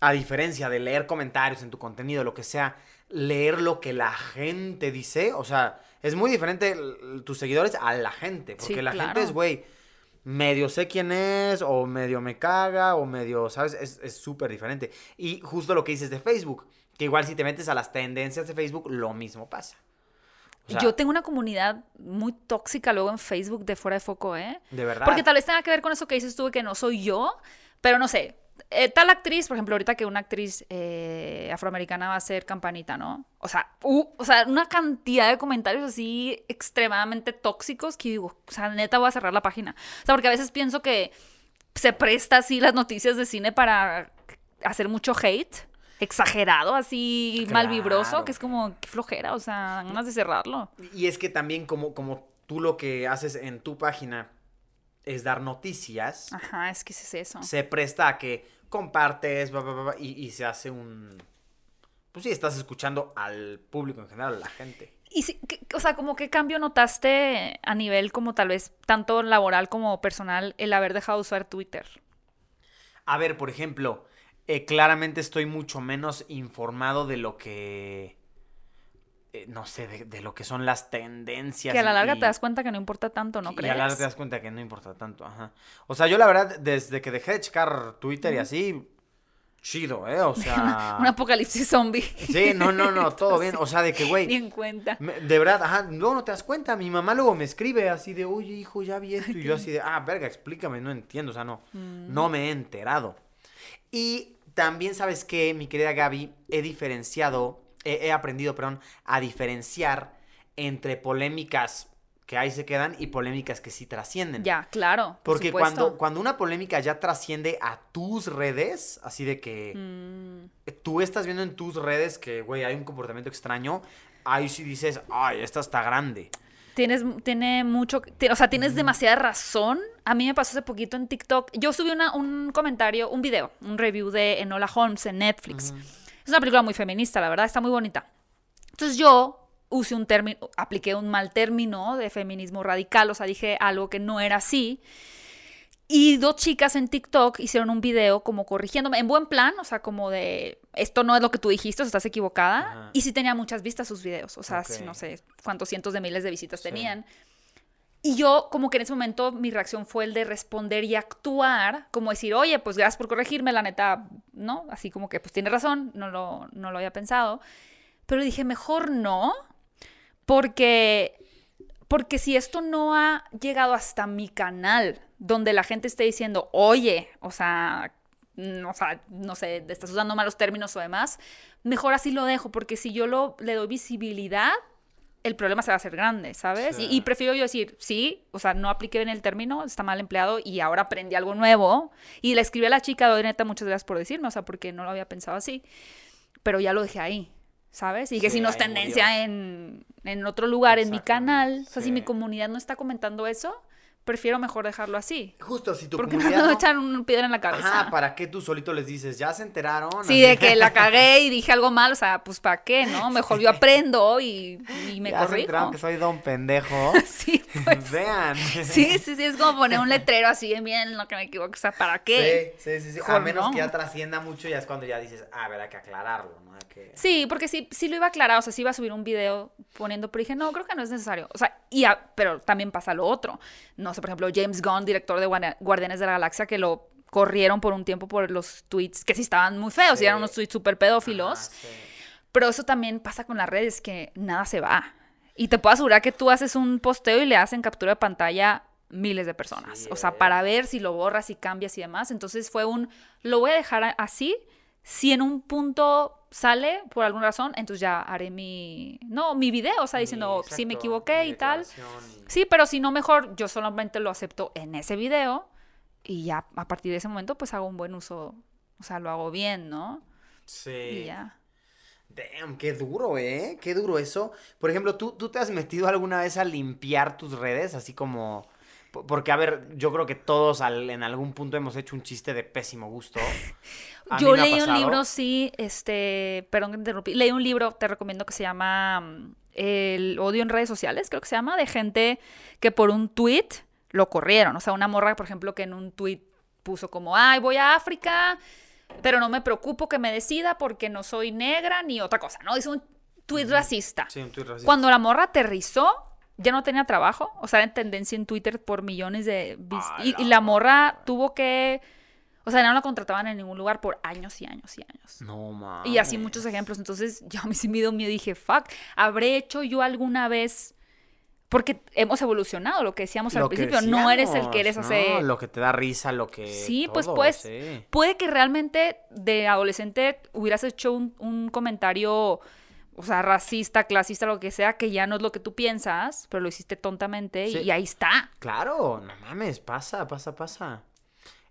a diferencia de leer comentarios en tu contenido, lo que sea, leer lo que la gente dice, o sea, es muy diferente tus seguidores a la gente, porque Sí, la claro. gente es, güey, medio sé quién es, o medio me caga, o medio, ¿sabes? Es súper diferente. Y justo lo que dices de Facebook, que igual si te metes a las tendencias de Facebook, lo mismo pasa. O sea, Yo tengo una comunidad muy tóxica luego en Facebook de fuera de foco, ¿eh? De verdad. Porque tal vez tenga que ver con eso que dices tú, que no soy yo, pero no sé. Eh, tal actriz, por ejemplo, ahorita que una actriz eh, afroamericana va a ser campanita, ¿no? O sea, uh, o sea, una cantidad de comentarios así extremadamente tóxicos que digo, o sea, neta voy a cerrar la página. O sea, porque a veces pienso que se presta así las noticias de cine para hacer mucho hate. Exagerado, así mal vibroso, Claro. que es como, qué flojera, o sea, ganas de cerrarlo. Y es que también como, como tú lo que haces en tu página es dar noticias, Ajá, es que es eso. se presta a que compartes bla, bla, bla, y, y se hace un... Pues sí, estás escuchando al público en general, a la gente. Y sí, ¿qué- o sea, como qué cambio notaste a nivel como tal vez tanto laboral como personal el haber dejado de usar Twitter? A ver, por ejemplo, eh, claramente estoy mucho menos informado de lo que... eh, no sé, de, de lo que son las tendencias. Que a la larga y- te das cuenta que no importa tanto, ¿no y crees? a la larga te das cuenta que no importa tanto, ajá. O sea, yo la verdad, desde que dejé de checar Twitter y así, chido, ¿eh? O sea... Un apocalipsis zombie. Sí, no, no, no, todo bien. O sea, de que, Ni güey, en cuenta. me- de verdad, ajá, luego no te das cuenta. Mi mamá luego me escribe así de, oye, hijo, ya vi esto. Y yo así de, ah, verga, explícame, no entiendo. O sea, no, Mm. no me he enterado. Y también, ¿sabes qué, mi querida Gaby? He diferenciado, he aprendido, perdón, a diferenciar entre polémicas que ahí se quedan y polémicas que sí trascienden. Ya, claro. por Porque supuesto. cuando, cuando una polémica ya trasciende a tus redes, así de que Mm, tú estás viendo en tus redes que, güey, hay un comportamiento extraño, ahí sí dices, ay, esta está grande. Tienes, tiene mucho, o sea, tienes demasiada razón. A mí me pasó hace poquito en TikTok. Yo subí una, un comentario, un video, un review de Enola Holmes en Netflix. Es una película muy feminista, la verdad, está muy bonita. Entonces yo usé un término, apliqué un mal término de feminismo radical, o sea, dije algo que no era así. Y dos chicas en TikTok hicieron un video como corrigiéndome, en buen plan, o sea, como de, esto no es lo que tú dijiste, o sea, estás equivocada. Ajá. Y sí tenía muchas vistas sus videos, o sea, sí, no sé cuántos cientos de miles de visitas Sí. tenían. Y yo, como que en ese momento, mi reacción fue el de responder y actuar, como decir, oye, pues gracias por corregirme, la neta, ¿no? Así como que, pues tiene razón, no lo, no lo había pensado. Pero dije, mejor no, porque, porque si esto no ha llegado hasta mi canal, donde la gente esté diciendo, oye, o sea, sea, no sé, estás usando malos términos o demás, mejor así lo dejo, porque si yo lo, le doy visibilidad, el problema se va a hacer grande, ¿sabes? Sí. Y, y prefiero yo decir, sí, o sea, no apliqué bien el término, está mal empleado y ahora aprendí algo nuevo. Y le escribí a la chica, doy neta, muchas gracias por decirme, o sea, porque no lo había pensado así. Pero ya lo dejé ahí, ¿sabes? Y que si no es tendencia en, en otro lugar, en mi canal, o sea, si mi comunidad no está comentando eso, prefiero mejor dejarlo así. Justo, si tu Porque no comunidad me no- echan un piedra en la cabeza. Ajá, ¿para qué tú solito les dices? ¿Ya se enteraron? Sí, de que la cagué y dije algo mal, o sea, pues ¿para qué, no? Mejor yo aprendo y, y me ¿Ya se corrijo. enteraron que soy don pendejo? Sí, pues. Vean. Sí, sí, sí, es como poner un letrero así en bien, no que me equivoque, o sea, ¿para qué? Sí, sí, sí, sí. A menos no. que ya trascienda mucho, ya es cuando ya dices, ah, a ver, hay que aclararlo, ¿no? Que... Sí, porque sí, sí lo iba a aclarar, o sea, sí iba a subir un video poniendo, pero dije, no, creo que no es necesario. O sea, y a- pero también pasa lo otro. No sé, por ejemplo, James Gunn, director de Guardia- Guardianes de la Galaxia, que lo corrieron por un tiempo por los tweets que sí estaban muy feos, Sí. y eran unos tweets súper pedófilos. Ajá, sí. Pero eso también pasa con las redes, que nada se va. Y te puedo asegurar que tú haces un posteo y le hacen captura de pantalla miles de personas. Sí, o sea, para ver si lo borras y cambias y demás. Entonces fue un, lo voy a dejar así. Si en un punto sale por alguna razón, entonces ya haré mi, no, mi video, o sea, diciendo, Sí, sí me equivoqué y tal. y- Sí, pero si no, mejor yo solamente lo acepto en ese video y ya a partir de ese momento pues hago un buen uso, o sea, lo hago bien, ¿no? Sí. Y ya. Damn, qué duro, ¿eh? Qué duro eso. Por ejemplo, ¿tú, ¿tú te has metido alguna vez a limpiar tus redes? Así como... po- Porque, a ver, yo creo que todos al- en algún punto hemos hecho un chiste de pésimo gusto. A Yo leí un libro, sí, este, perdón que te interrumpí, leí un libro, te recomiendo que se llama El odio en redes sociales, creo que se llama, de gente que por un tweet lo corrieron. O sea, una morra, por ejemplo, que en un tweet puso como, ay, voy a África, pero no me preocupo que me decida porque no soy negra ni otra cosa, ¿no? Hizo un tweet racista. Sí, un tuit racista. Cuando la morra aterrizó, ya no tenía trabajo, o sea, en tendencia en Twitter por millones de y, la y la morra tuvo que, o sea, no la contrataban en ningún lugar por años y años y años. No mames. Y así muchos ejemplos. Entonces yo a mí sí me dio miedo. Dije, fuck, ¿habré hecho yo alguna vez? Porque hemos evolucionado, lo que decíamos al que principio. no eres el que eres hace... ¿no? Lo que te da risa, lo que. Sí, pues pues sí. puede que realmente de adolescente hubieras hecho un, un comentario, o sea, racista, clasista, lo que sea, que ya no es lo que tú piensas, pero lo hiciste tontamente Sí. y ahí está. Claro, no mames, pasa, pasa, pasa.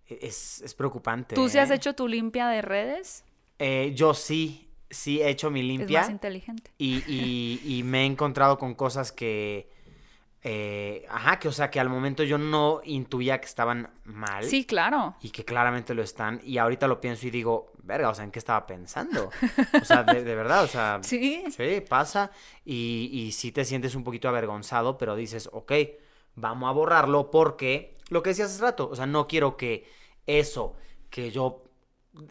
E- Es, es preocupante. ¿Tú sí has ¿eh? hecho tu limpia de redes? Eh, yo sí, sí he hecho mi Es limpia. más inteligente. Y, y- y me he encontrado con cosas que. eh, ajá, que o sea, que al momento yo no intuía que estaban mal. Sí, claro. Y que claramente lo están. Y ahorita lo pienso y digo, verga, o sea, ¿en qué estaba pensando? O sea, de, de verdad, o sea. Sí. Sí, pasa. Y, y sí te sientes un poquito avergonzado, pero dices, ok, vamos a borrarlo porque lo que decías hace rato, o sea, no quiero que eso que yo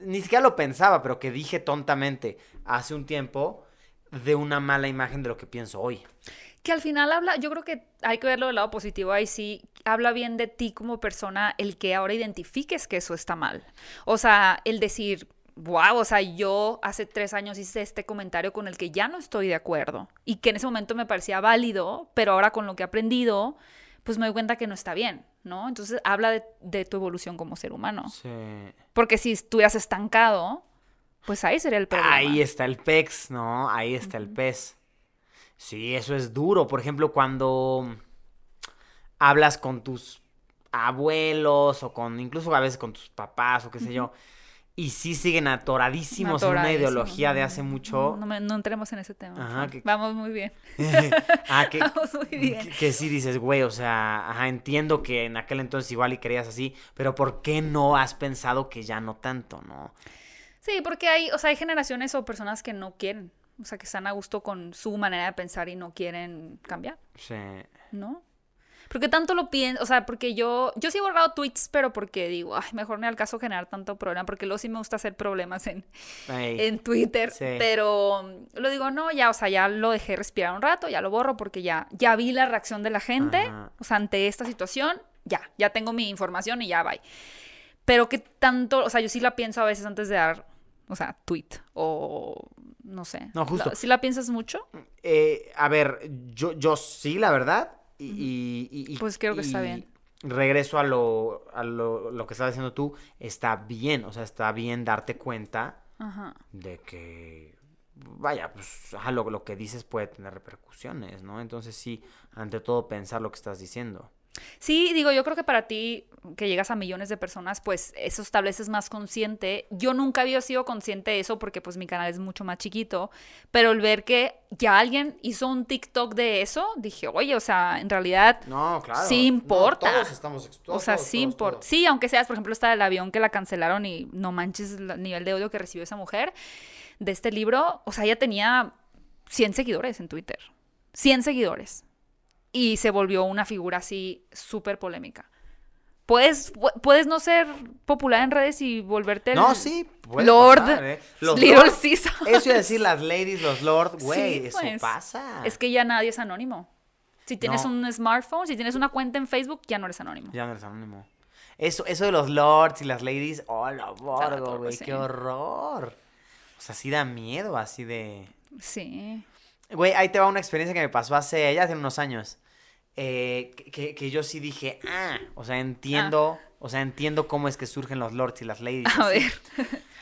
ni siquiera lo pensaba, pero que dije tontamente hace un tiempo, de una mala imagen de lo que pienso hoy. Que al final habla, yo creo que hay que verlo del lado positivo, ahí sí habla bien de ti como persona el que ahora identifiques que eso está mal. O sea, el decir, wow, o sea, yo hace tres años hice este comentario con el que ya no estoy de acuerdo y que en ese momento me parecía válido, pero ahora con lo que he aprendido, pues me doy cuenta que no está bien, ¿no? Entonces habla de, de tu evolución como ser humano. Sí. Porque si estuvieras estancado, pues ahí sería el problema. Ahí está el pex, ¿no? Ahí está el pez. Sí, eso es duro. Por ejemplo, cuando hablas con tus abuelos o con incluso a veces con tus papás o qué sé yo, y sí siguen atoradísimos en una ideología de hace mucho. No, no entremos en ese tema. Ajá, que- Vamos muy bien. ah, que, Vamos muy bien. que, que sí dices, güey, o sea, ajá, entiendo que en aquel entonces igual y querías así, pero ¿por qué no has pensado que ya no tanto, no? Sí, porque hay, o sea, hay generaciones o personas que no quieren, o sea, que están a gusto con su manera de pensar y no quieren cambiar, Sí. ¿no? Porque tanto lo pienso, o sea, porque yo, yo sí he borrado tweets, pero porque digo, ay, mejor me al caso generar tanto problema, porque luego sí me gusta hacer problemas en, en Twitter, Sí. pero mm, lo digo, no, ya, o sea, ya lo dejé respirar un rato, ya lo borro porque ya, ya vi la reacción de la gente, Ajá. o sea, ante esta situación, ya, ya tengo mi información y ya, bye. Pero que tanto, o sea, yo sí la pienso a veces antes de dar, o sea, tweet o no sé. No, justo. ¿Sí la piensas mucho? Eh, a ver, yo, yo sí, la verdad. Y, y- y- Pues creo que está bien. Regreso a lo, a lo, lo que estabas diciendo tú. Está bien, o sea, está bien darte cuenta Ajá. de que, vaya, pues ajá, lo, lo que dices puede tener repercusiones, ¿no? Entonces sí, ante todo pensar lo que estás diciendo. Sí, digo, yo creo que para ti, que llegas a millones de personas, pues eso tal vez es más consciente. Yo nunca había sido consciente de eso porque pues mi canal es mucho más chiquito, pero el ver que ya alguien hizo un TikTok de eso, dije, oye, o sea, en realidad, No, claro. Sí importa. todos estamos o expuestos. sea, sí importa. Sí, aunque seas, por ejemplo, esta del avión que la cancelaron y no manches el nivel de odio que recibió esa mujer de este libro, o sea, ella tenía 100 seguidores en Twitter. 100 seguidores. Y se volvió una figura así súper polémica. Puedes, pu- puedes no ser popular en redes y volverte el No, sí. Lord pasar, ¿eh? Los Little lords, Caesar. Eso iba a decir las ladies, los lords, güey, Sí, eso pues. pasa. Es que ya nadie es anónimo. Si tienes No. un smartphone, si tienes una cuenta en Facebook, ya no eres anónimo. Ya no eres anónimo. Eso, eso de los lords y las ladies, oh, la borgo, borgo, güey, sí. qué horror. O sea, sí da miedo, así de... Sí. Güey, ahí te va una experiencia que me pasó hace, ya hace unos años. Eh, que- que, yo sí dije, ah, o sea, entiendo, o sea, entiendo cómo es que surgen los lords y las ladies. A así. ver.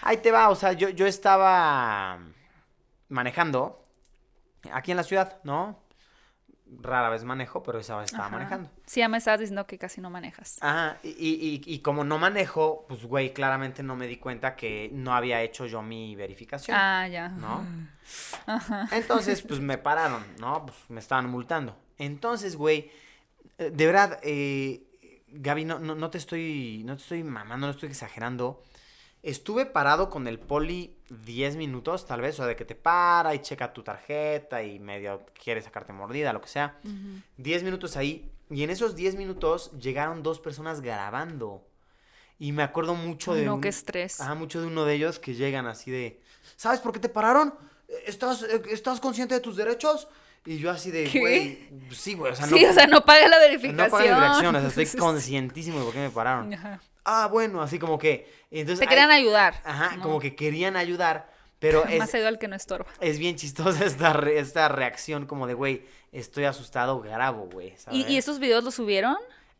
Ahí te va, o sea, yo, yo estaba manejando aquí en la ciudad, ¿no? Rara vez manejo, pero esa vez estaba Ajá. manejando. Sí, ya me estabas diciendo que casi no manejas. Ajá, y, y, y- y como no manejo, pues, güey, claramente no me di cuenta que no había hecho yo mi verificación, Ah, ya. ¿no? Entonces, pues, me pararon, ¿no? Pues, me estaban multando. Entonces, güey, eh, de verdad, eh, Gaby, no, no, no te estoy, no te estoy mamando, no estoy exagerando. Estuve parado con el poli 10 minutos, tal vez, o de que te para y checa tu tarjeta y medio quiere sacarte mordida, lo que sea. 10 minutos ahí. Y en esos 10 minutos llegaron dos personas grabando. Y me acuerdo mucho de. no, qué estrés. Mucho de uno de ellos que llegan así de. ¿Sabes por qué te pararon? ¿Estás, eh, ¿Estás consciente de tus derechos? Y yo así de, güey, sí, güey, o sea, sí, no, o sea, no paga la verificación. no pagan dirección, o sea, estoy conscientísimo de por qué me pararon. ajá. Ah, bueno, así como que, entonces... Te querían ayudar. Ajá, ¿no? como que querían ayudar, pero es, Más ayuda al que no estorba. es bien chistosa esta, re- esta reacción como de, güey, estoy asustado, grabo, güey. ¿Y, y esos videos los subieron?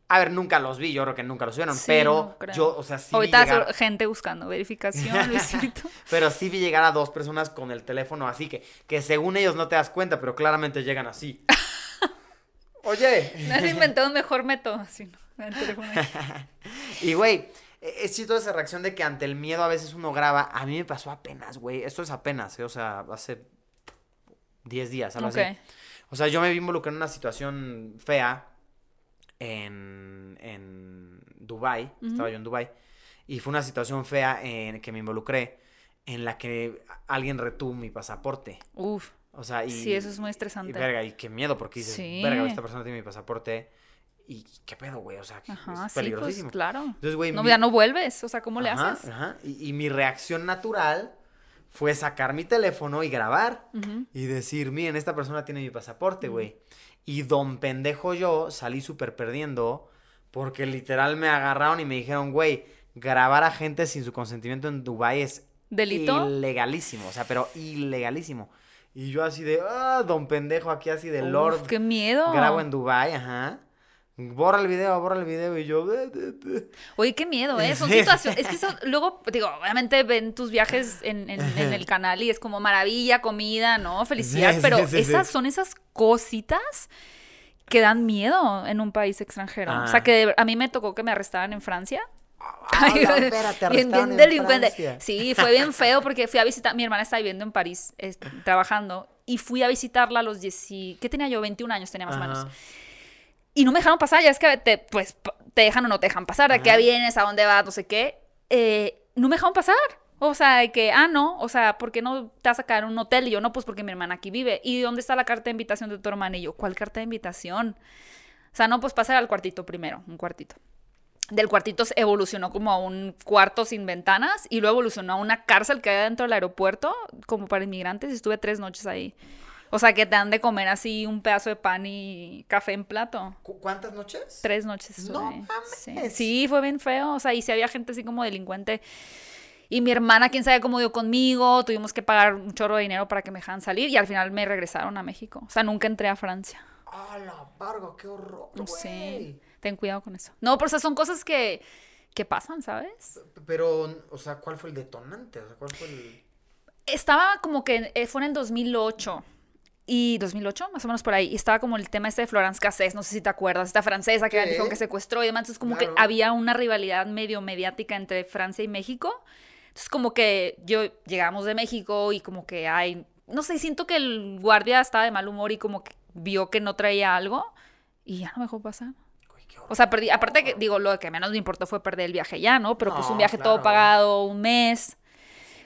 A ver, nunca los vi, yo creo que nunca los vieron, Sí, pero no yo, o sea, sí vi Ahorita llegar, gente buscando verificación, Luisito. pero sí vi llegar a dos personas con el teléfono así que, que según ellos no te das cuenta, pero claramente llegan así. Oye. Han inventado un mejor método, así, ¿no? El teléfono. Y, güey, e- es chistosa esa reacción de que ante el miedo a veces uno graba. A mí me pasó apenas, güey. Esto es apenas, ¿eh? o sea, hace 10 días, algo así. O sea, yo me vi involucrado en una situación fea en, en Dubai. Estaba yo en Dubai. Y fue una situación fea en que me involucré en la que alguien retuvo mi pasaporte. Uf, O sea, y... sí, eso es muy Y estresante. verga, y qué miedo, porque dices, Sí. verga, esta persona tiene mi pasaporte. Y qué pedo, güey, o sea, Ajá, es sí, pues, peligrosísimo. claro. Entonces, güey, No, mi- ya no vuelves, o sea, ¿cómo le haces? ajá. Y, y mi reacción natural fue sacar mi teléfono y grabar. Y decir, miren, esta persona tiene mi pasaporte, güey. Y don pendejo yo salí súper perdiendo porque literal me agarraron y me dijeron, güey, grabar a gente sin su consentimiento en Dubái es ¿Delito? ilegalísimo. O sea, pero ilegalísimo. Y yo así de, ah, don pendejo aquí así de Lord. Qué miedo. Grabo en Dubái, ajá. Borra el video, borra el video. Y yo. Oye, qué miedo, ¿eh? Son situaciones. Es que eso, luego, digo, obviamente ven tus viajes en, en- en el canal y es como maravilla, comida, ¿no? Felicidad. Sí, pero sí, esas sí. son esas cositas que dan miedo en un país extranjero. O sea, Ah. que a mí me tocó que me arrestaran en Francia. Ah, Bien- delincuente. Sí, fue bien feo porque fui a visitar, mi hermana estaba viviendo en París es- trabajando y fui a visitarla a los 10, y- ¿qué tenía yo? 21 años tenía más o menos. Y no me dejaron pasar, ya es que te, pues, te dejan o no te dejan pasar, de qué vienes, a dónde vas, no sé qué. Eh, no me dejaron pasar. O sea, de que, ah, no, o sea, ¿por qué no te vas a quedar en un hotel? Y yo, no, pues porque mi hermana aquí vive. ¿Y dónde está la carta de invitación de tu hermana? Y yo, ¿cuál carta de invitación? O sea, no, pues pasar al cuartito primero, un cuartito. Del cuartito se evolucionó como a un cuarto sin ventanas y luego evolucionó a una cárcel que hay dentro del aeropuerto, como para inmigrantes, y estuve tres noches ahí. O sea, que te dan de comer así un pedazo de pan y café en plato. ¿Cu- ¿Cuántas noches? Tres noches estuve No. Sí. mames. Sí, fue bien feo. O sea, y si había gente así como delincuente. Y mi hermana, quién sabe cómo dio conmigo. Tuvimos que pagar un chorro de dinero para que me dejaran salir. Y al final me regresaron a México. O sea, nunca entré a Francia. ¡Ah, la verga! ¡Qué horror, güey! Sí. Ten cuidado con eso. No, pero o sea, son cosas que, que pasan, ¿sabes? Pero, o sea, ¿cuál fue el detonante? O sea, ¿cuál fue el...? Estaba como que eh, fue en el 2008. Y 2008, más o menos por ahí. Y estaba como el tema este de Florence Cassés, no sé si te acuerdas, esta francesa que ¿Qué? dijo que secuestró y demás. Entonces, como Claro. que había una rivalidad medio mediática entre Francia y México. Entonces, como que yo llegamos de México y como que hay. No sé, siento que el guardia estaba de mal humor y como que vio que no traía algo y ya no me dejó pasar. O sea, perdí, aparte que, digo, lo que menos me importó fue perder el viaje ya, ¿no? Pero pues No, un viaje todo claro. pagado, un mes,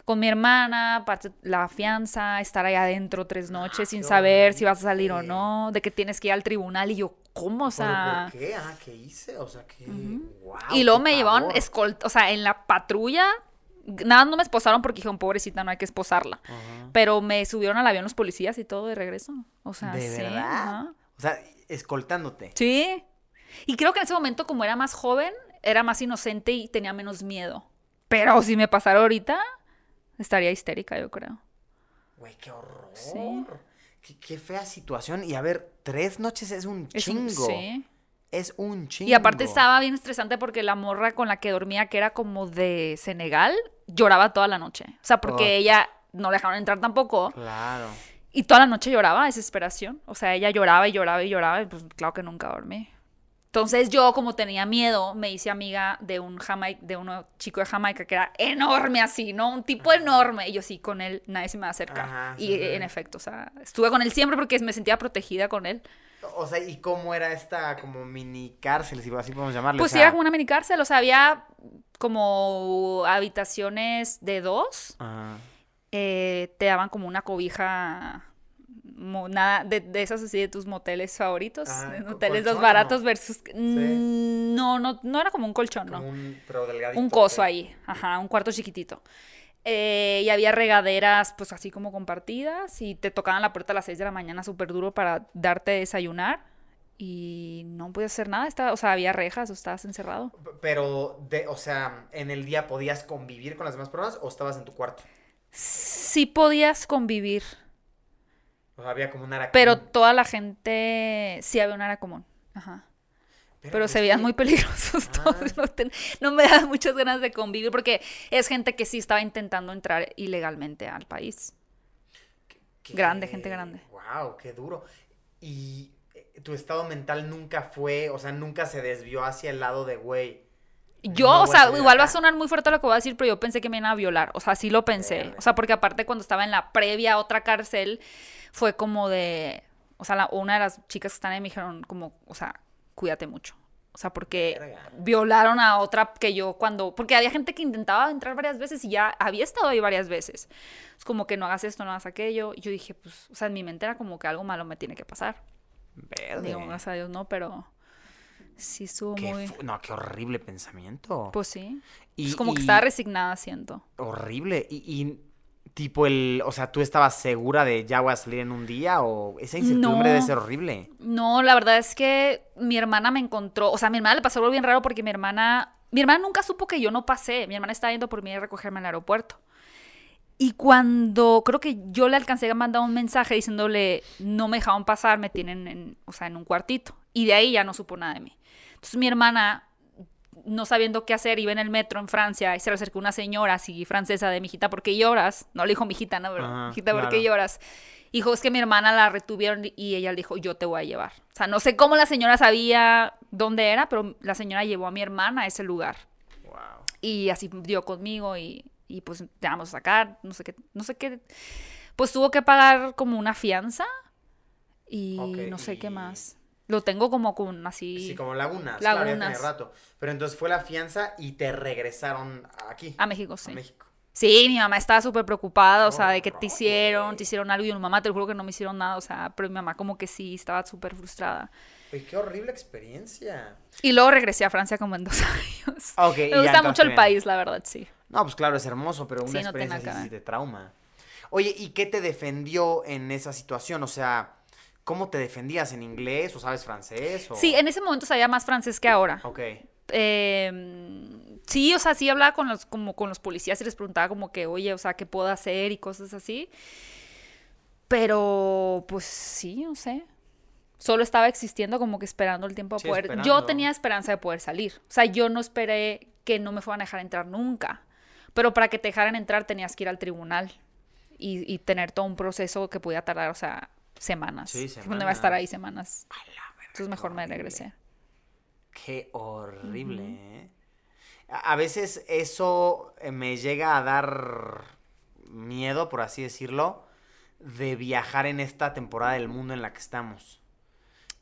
con mi hermana, la fianza, estar ahí adentro tres noches sin saber si vas a salir o no, de que tienes que ir al tribunal y yo, ¿cómo? O sea... ¿Pero por qué? Ah, ¿qué hice? O sea, que... Wow, y luego me llevaron escolta, o sea, en la patrulla, nada, no me esposaron porque dijeron, pobrecita, no hay que esposarla. Pero me subieron al avión los policías y todo de regreso. O sea, ¿De sí. verdad? O sea, escoltándote. Sí. Y creo que en ese momento, como era más joven, era más inocente y tenía menos miedo. Pero si me pasara ahorita, estaría histérica, yo creo. Güey, qué horror. Sí. Qué, qué fea situación. Y a ver, tres noches es un Es un- chingo. sí. Es un chingo. Y aparte estaba bien estresante porque la morra con la que dormía, que era como de Senegal, lloraba toda la noche. O sea, porque Oh. ella no la dejaron entrar tampoco. Claro. Y toda la noche lloraba, desesperación. O sea, ella lloraba y lloraba y lloraba y pues claro que nunca dormí. Entonces yo, como tenía miedo, me hice amiga de un Jamaica, de un chico de Jamaica que era enorme así, ¿no? Un tipo enorme. Y yo sí, con él nadie se me va a acercar. Ajá, y sí, en efecto, o sea, estuve con él siempre porque me sentía protegida con él. O sea, ¿y cómo era esta como mini cárcel, si así podemos llamarle? Pues o sea, era como una mini cárcel, o sea, había como habitaciones de dos. Ajá. eh, te daban como una cobija mo- nada de, de esas así de tus moteles favoritos Ah, moteles los baratos ¿no? versus Mm, no no no era como un colchón Como no un, pero delgadito. un coso ahí ajá un cuarto chiquitito eh, y había regaderas, pues así como compartidas, y te tocaban la puerta a las 6 de la mañana súper duro para darte desayunar. Y no podías hacer nada, estaba, o sea, había rejas o estabas encerrado. Pero, de, o sea, ¿en el día podías convivir con las demás personas o estabas en tu cuarto? Sí podías convivir, O sea, había como un área pero común. toda la gente sí había un área común. Ajá. Pero pues se veían que- muy peligrosos Ah. todos. No, ten- no me daban muchas ganas de convivir porque es gente que sí estaba intentando entrar ilegalmente al país. qué- grande, gente grande. Wow, qué duro. Y eh, tu estado mental nunca fue, o sea, nunca se desvió hacia el lado de, güey. Yo, no o sea, igual va a sonar muy fuerte lo que voy a decir, pero yo pensé que me iban a violar. O sea, sí lo pensé. O sea, porque aparte cuando estaba en la previa a otra cárcel, fue como de. O sea, la- una de las chicas que están ahí me dijeron, como, o sea, cuídate mucho. O sea, porque Verga. violaron a otra que yo cuando. Porque había gente que intentaba entrar varias veces y ya había estado ahí varias veces. Es como que no hagas esto, no hagas aquello. Y yo dije, pues, o sea, en mi mente era como que algo malo me tiene que pasar. Verde. Digo, gracias a Dios no, pero sí estuvo Qué muy. no, qué horrible pensamiento. Pues sí. Y- es como que estaba resignada, siento. Horrible. Y, y, tipo el, o sea, ¿tú estabas segura de ya voy a salir en un día? O esa incertidumbre No. debe ser horrible. No, la verdad es que mi hermana me encontró, o sea, a mi hermana le pasó algo bien raro porque mi hermana, mi hermana nunca supo que yo no pasé, mi hermana estaba yendo por mí a recogerme al aeropuerto. Y cuando creo que yo le alcancé a mandar un mensaje diciéndole no me dejaban pasar, me tienen en, o sea, en un cuartito. Y de ahí ya no supo nada de mí. Entonces mi hermana, no sabiendo qué hacer, iba en el metro en Francia y se le acercó una señora así francesa de mijita, ¿por qué lloras? No le dijo mijita, no, pero Ajá, mijita, ¿por claro. qué lloras? Dijo, es que mi hermana la retuvieron y ella le dijo, yo te voy a llevar. O sea, no sé cómo la señora sabía dónde era, pero la señora llevó a mi hermana a ese lugar. Wow. Y así dio conmigo y, y pues te vamos a sacar, no sé qué, no sé qué. Pues tuvo que pagar como una fianza y Ok, no sé qué y- más. Lo tengo como con así Sí, como lagunas. Claro, ya Lagunas. tiene rato. Pero entonces fue la fianza y te regresaron aquí. a México, a sí. México. Sí, mi mamá estaba súper preocupada, o sea, de que te hicieron, te hicieron algo y mi mamá te lo juro que no me hicieron nada, o sea, pero mi mamá como que sí estaba súper frustrada. Qué horrible experiencia. Y luego regresé a Francia como en dos años. Me gusta mucho el bien. país, la verdad, sí. No, pues claro, es hermoso, pero una Sí, no experiencia así sí te trauma. Oye, ¿y qué te defendió en esa situación? O sea, ¿cómo te defendías en inglés o sabes francés? O... Sí, en ese momento sabía más francés que ahora. Ok. Eh, sí, o sea, sí hablaba con los, como con los policías y les preguntaba como que, oye, o sea, ¿qué puedo hacer? y cosas así. Pero, pues sí, no sé. Solo estaba existiendo como que esperando el tiempo a Sí, poder. esperando. Yo tenía esperanza de poder salir. O sea, yo no esperé que no me fueran a dejar entrar nunca. Pero para que te dejaran entrar tenías que ir al tribunal y, y tener todo un proceso que podía tardar, o sea, semanas. Sí, Yo No iba a estar semanas. ahí semanas. Entonces mejor me regresé. Qué horrible, ¿eh? A veces eso eh, me llega a dar miedo, por así decirlo, de viajar en esta temporada del mundo en la que estamos.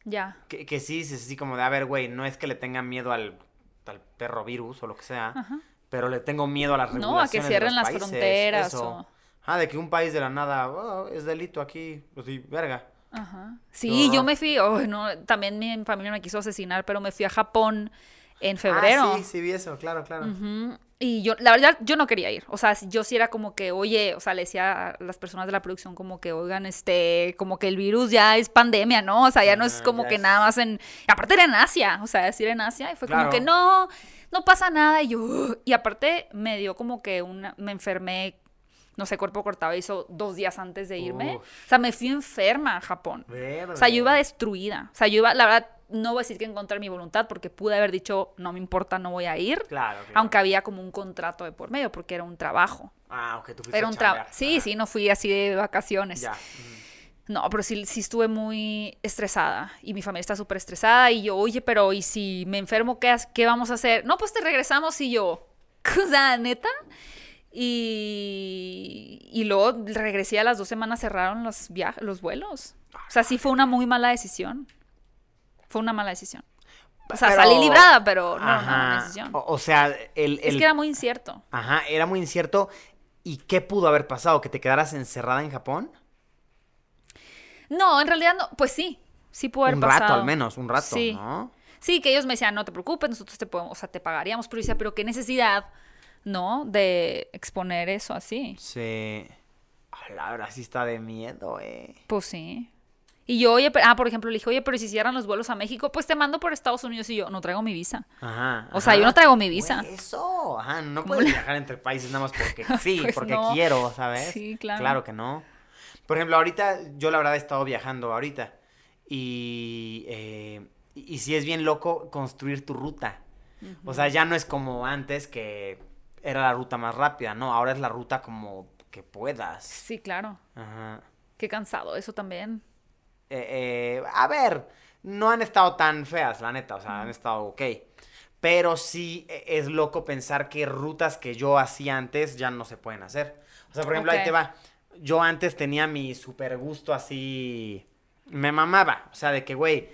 Ya. Que, que sí, dices así como de, a ver, güey, no es que le tenga miedo al, al perro virus o lo que sea, Ajá. pero le tengo miedo a las No, regulaciones a que de cierren los las países, fronteras eso. o- Ah, de que un país de la nada, "Oh, es delito aquí, pues sí, verga. Ajá. Sí, yo me fui, no, también mi familia me quiso asesinar, pero me fui a Japón en febrero. Ah, sí, sí vi eso, claro, claro. Y yo, la verdad, yo no quería ir. O sea, yo sí era como que, oye, o sea, le decía a las personas de la producción como que, oigan, este, como que el virus ya es pandemia, ¿no? O sea, ya no es Ajá, como ya que es- nada más en... Aparte era en Asia, o sea, decir en Asia, y fue como que no, no pasa nada. Y yo, y aparte me dio como que una, me enfermé, no sé, cuerpo cortado, hizo dos días antes de irme. Uf. O sea, me fui enferma a Japón. Verde. O sea, yo iba destruida. O sea, yo iba, la verdad, no voy a decir que en contra de mi voluntad, porque pude haber dicho, no me importa, no voy a ir. Claro, claro. Aunque había como un contrato de por medio, porque era un trabajo. Ah, ok, tú fuiste Era un trabajo. Sí, sí, no fui así de vacaciones. Ya. mm. No, pero sí, sí estuve muy estresada. Y mi familia está súper estresada. Y yo, oye, pero ¿y si me enfermo, qué, qué vamos a hacer? No, pues te regresamos y yo. O sea, neta. Y, y luego regresé a las dos semanas, cerraron los, los vuelos. O sea, sí fue una muy mala decisión. Fue una mala decisión. O sea, Pero- salí librada, pero no, no, Ajá. una decisión. O, o sea, el, Es el- que era muy incierto. Ajá, era muy incierto. ¿Y qué pudo haber pasado? ¿Que te quedaras encerrada en Japón? No, en realidad no. Pues sí, sí pudo haber un pasado. rato al menos, un rato, Sí. ¿no? Sí, que ellos me decían, no te preocupes, nosotros te podemos, o sea, te pagaríamos, pero yo decía, pero qué necesidad ¿no? De exponer eso así. Sí. A la verdad sí está de miedo, eh. Pues sí. Y yo, oye, ah, por ejemplo, le dije, oye, pero si cierran los vuelos a México, pues te mando por Estados Unidos y yo no traigo mi visa. Ajá. O sea, ajá. yo no traigo mi visa. Eso, ajá, no ¿Cómo puedes viajar entre países nada más porque sí, Pues porque no. quiero, ¿sabes? Sí, claro. Claro que no. Por ejemplo, ahorita, yo la verdad he estado viajando ahorita y, eh, y, y sí es bien loco construir tu ruta. O sea, ya no es como antes que era la ruta más rápida, no, ahora es la ruta como que puedas. Sí, claro. Ajá. Qué cansado eso también. Eh, eh, a ver, no han estado tan feas, la neta, o sea, han estado ok. Pero sí eh, es loco pensar que rutas que yo hacía antes ya no se pueden hacer. O sea, por ejemplo, ahí te va. Yo antes tenía mi super gusto así. Me mamaba. O sea, de que, güey,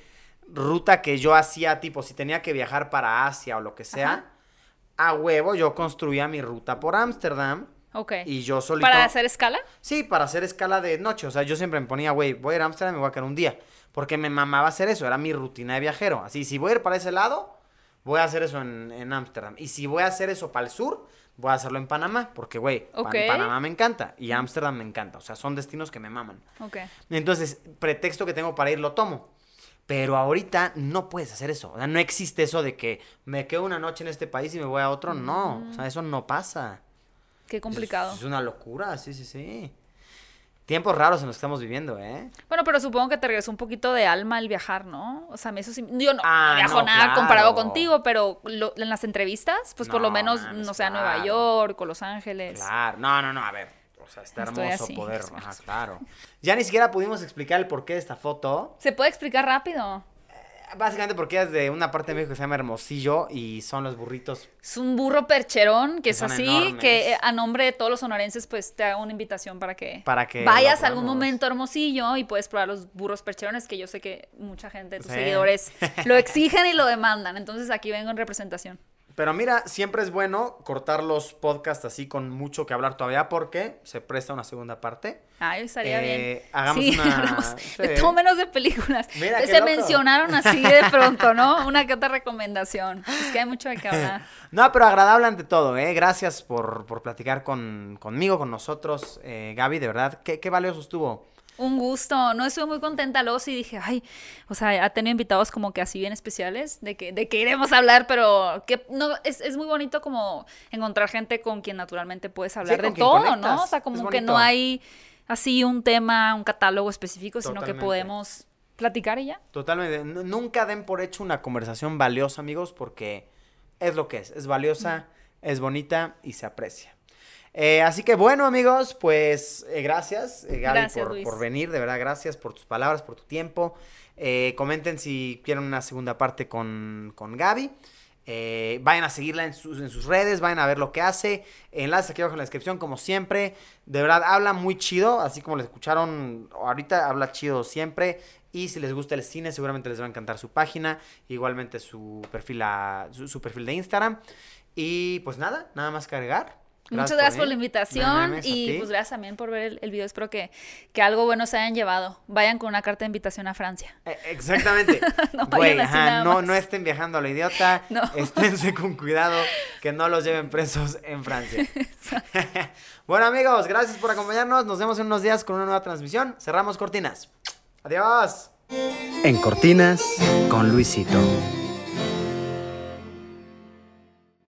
ruta que yo hacía, tipo, si tenía que viajar para Asia o lo que sea, Ajá. A huevo yo construía mi ruta por Ámsterdam. Ok. Y yo solito. ¿Para hacer escala? Sí, para hacer escala de noche. O sea, yo siempre me ponía, güey, voy a ir a Ámsterdam y me voy a quedar un día. Porque me mamaba hacer eso, era mi rutina de viajero. Así, si voy a ir para ese lado, voy a hacer eso en en Ámsterdam. y si voy a hacer eso para el sur, voy a hacerlo en Panamá. Porque, güey, Pan- Ok. Panamá me encanta y Ámsterdam me encanta. O sea, son destinos que me maman. Ok. Entonces, pretexto que tengo para ir lo tomo. Pero ahorita no puedes hacer eso. O sea, no existe eso de que me quedo una noche en este país y me voy a otro. No, o sea, eso no pasa. Qué complicado. Es, es una locura, sí, sí, sí. Tiempos raros en los que estamos viviendo, ¿eh? Bueno, pero supongo que te regresó un poquito de alma el viajar, ¿no? O sea, a mí eso sí. Yo no, Ah, no viajo no, nada claro. comparado contigo, pero lo- en las entrevistas, pues por lo No, menos, no sé, a Nueva. York o Los Ángeles. Claro. No, no, no, a ver. O sea, está Estoy hermoso así, poder. Ajá, claro. Ya ni siquiera pudimos explicar el porqué de esta foto. ¿Se puede explicar rápido? Básicamente porque es de una parte de México que se llama Hermosillo y son los burritos. Es un burro percherón que Que es así, enormes. que eh, a nombre de todos los sonorenses, pues te hago una invitación para que, Para que vayas algún momento a Hermosillo y puedes probar los burros percherones, que yo sé que mucha gente de tus Sí. seguidores lo exigen y lo demandan. Entonces aquí vengo en representación. Pero mira, siempre es bueno cortar los podcasts así con mucho que hablar todavía porque se presta una segunda parte. Ay, estaría Eh, bien. hagamos sí, una- sí. de todo menos de películas. Mira, Se mencionaron así de pronto, ¿no? Una que otra recomendación. Es que hay mucho de qué hablar. No, pero agradable ante todo, ¿eh? Gracias por, por platicar con, conmigo, con nosotros, eh, Gaby, de verdad. Qué, qué valioso estuvo. Un gusto, no estuve muy contenta, luego sí dije, ay, o sea, ha tenido invitados como que así bien especiales, de que, de que iremos a hablar, pero que no, es, es muy bonito como encontrar gente con quien naturalmente puedes hablar de todo, conectas, ¿no? O sea, como que no hay así un tema, un catálogo específico, sino que podemos platicar y ya. Totalmente. N- nunca den por hecho una conversación valiosa, amigos, porque es lo que es. Es valiosa, es bonita y se aprecia. Eh, así que bueno, amigos, pues eh, gracias, eh, Gaby, Gracias, por, venir. De verdad, gracias por tus palabras, por tu tiempo. Comenten si quieren una segunda parte con, con Gaby. Vayan a seguirla en sus, en sus redes, vayan a ver lo que hace. Enlace aquí abajo en la descripción, como siempre. De verdad, habla muy chido, así como le escucharon ahorita, habla chido siempre. Y si les gusta el cine, seguramente les va a encantar su página. Igualmente su perfil, a- su, su perfil de Instagram. Y pues nada, nada más que Muchas gracias por la. No invitación y pues gracias también por ver el, el video. Espero que, que algo bueno se hayan llevado. Vayan con una carta de invitación a Francia. Eh, Exactamente. No Güey, ajá, no, no estén viajando a lo idiota. No. Esténse con cuidado que no los lleven presos en Francia. bueno, amigos, gracias por acompañarnos. Nos vemos en unos días con una nueva transmisión. Cerramos cortinas. Adiós. En Cortinas con Luisito.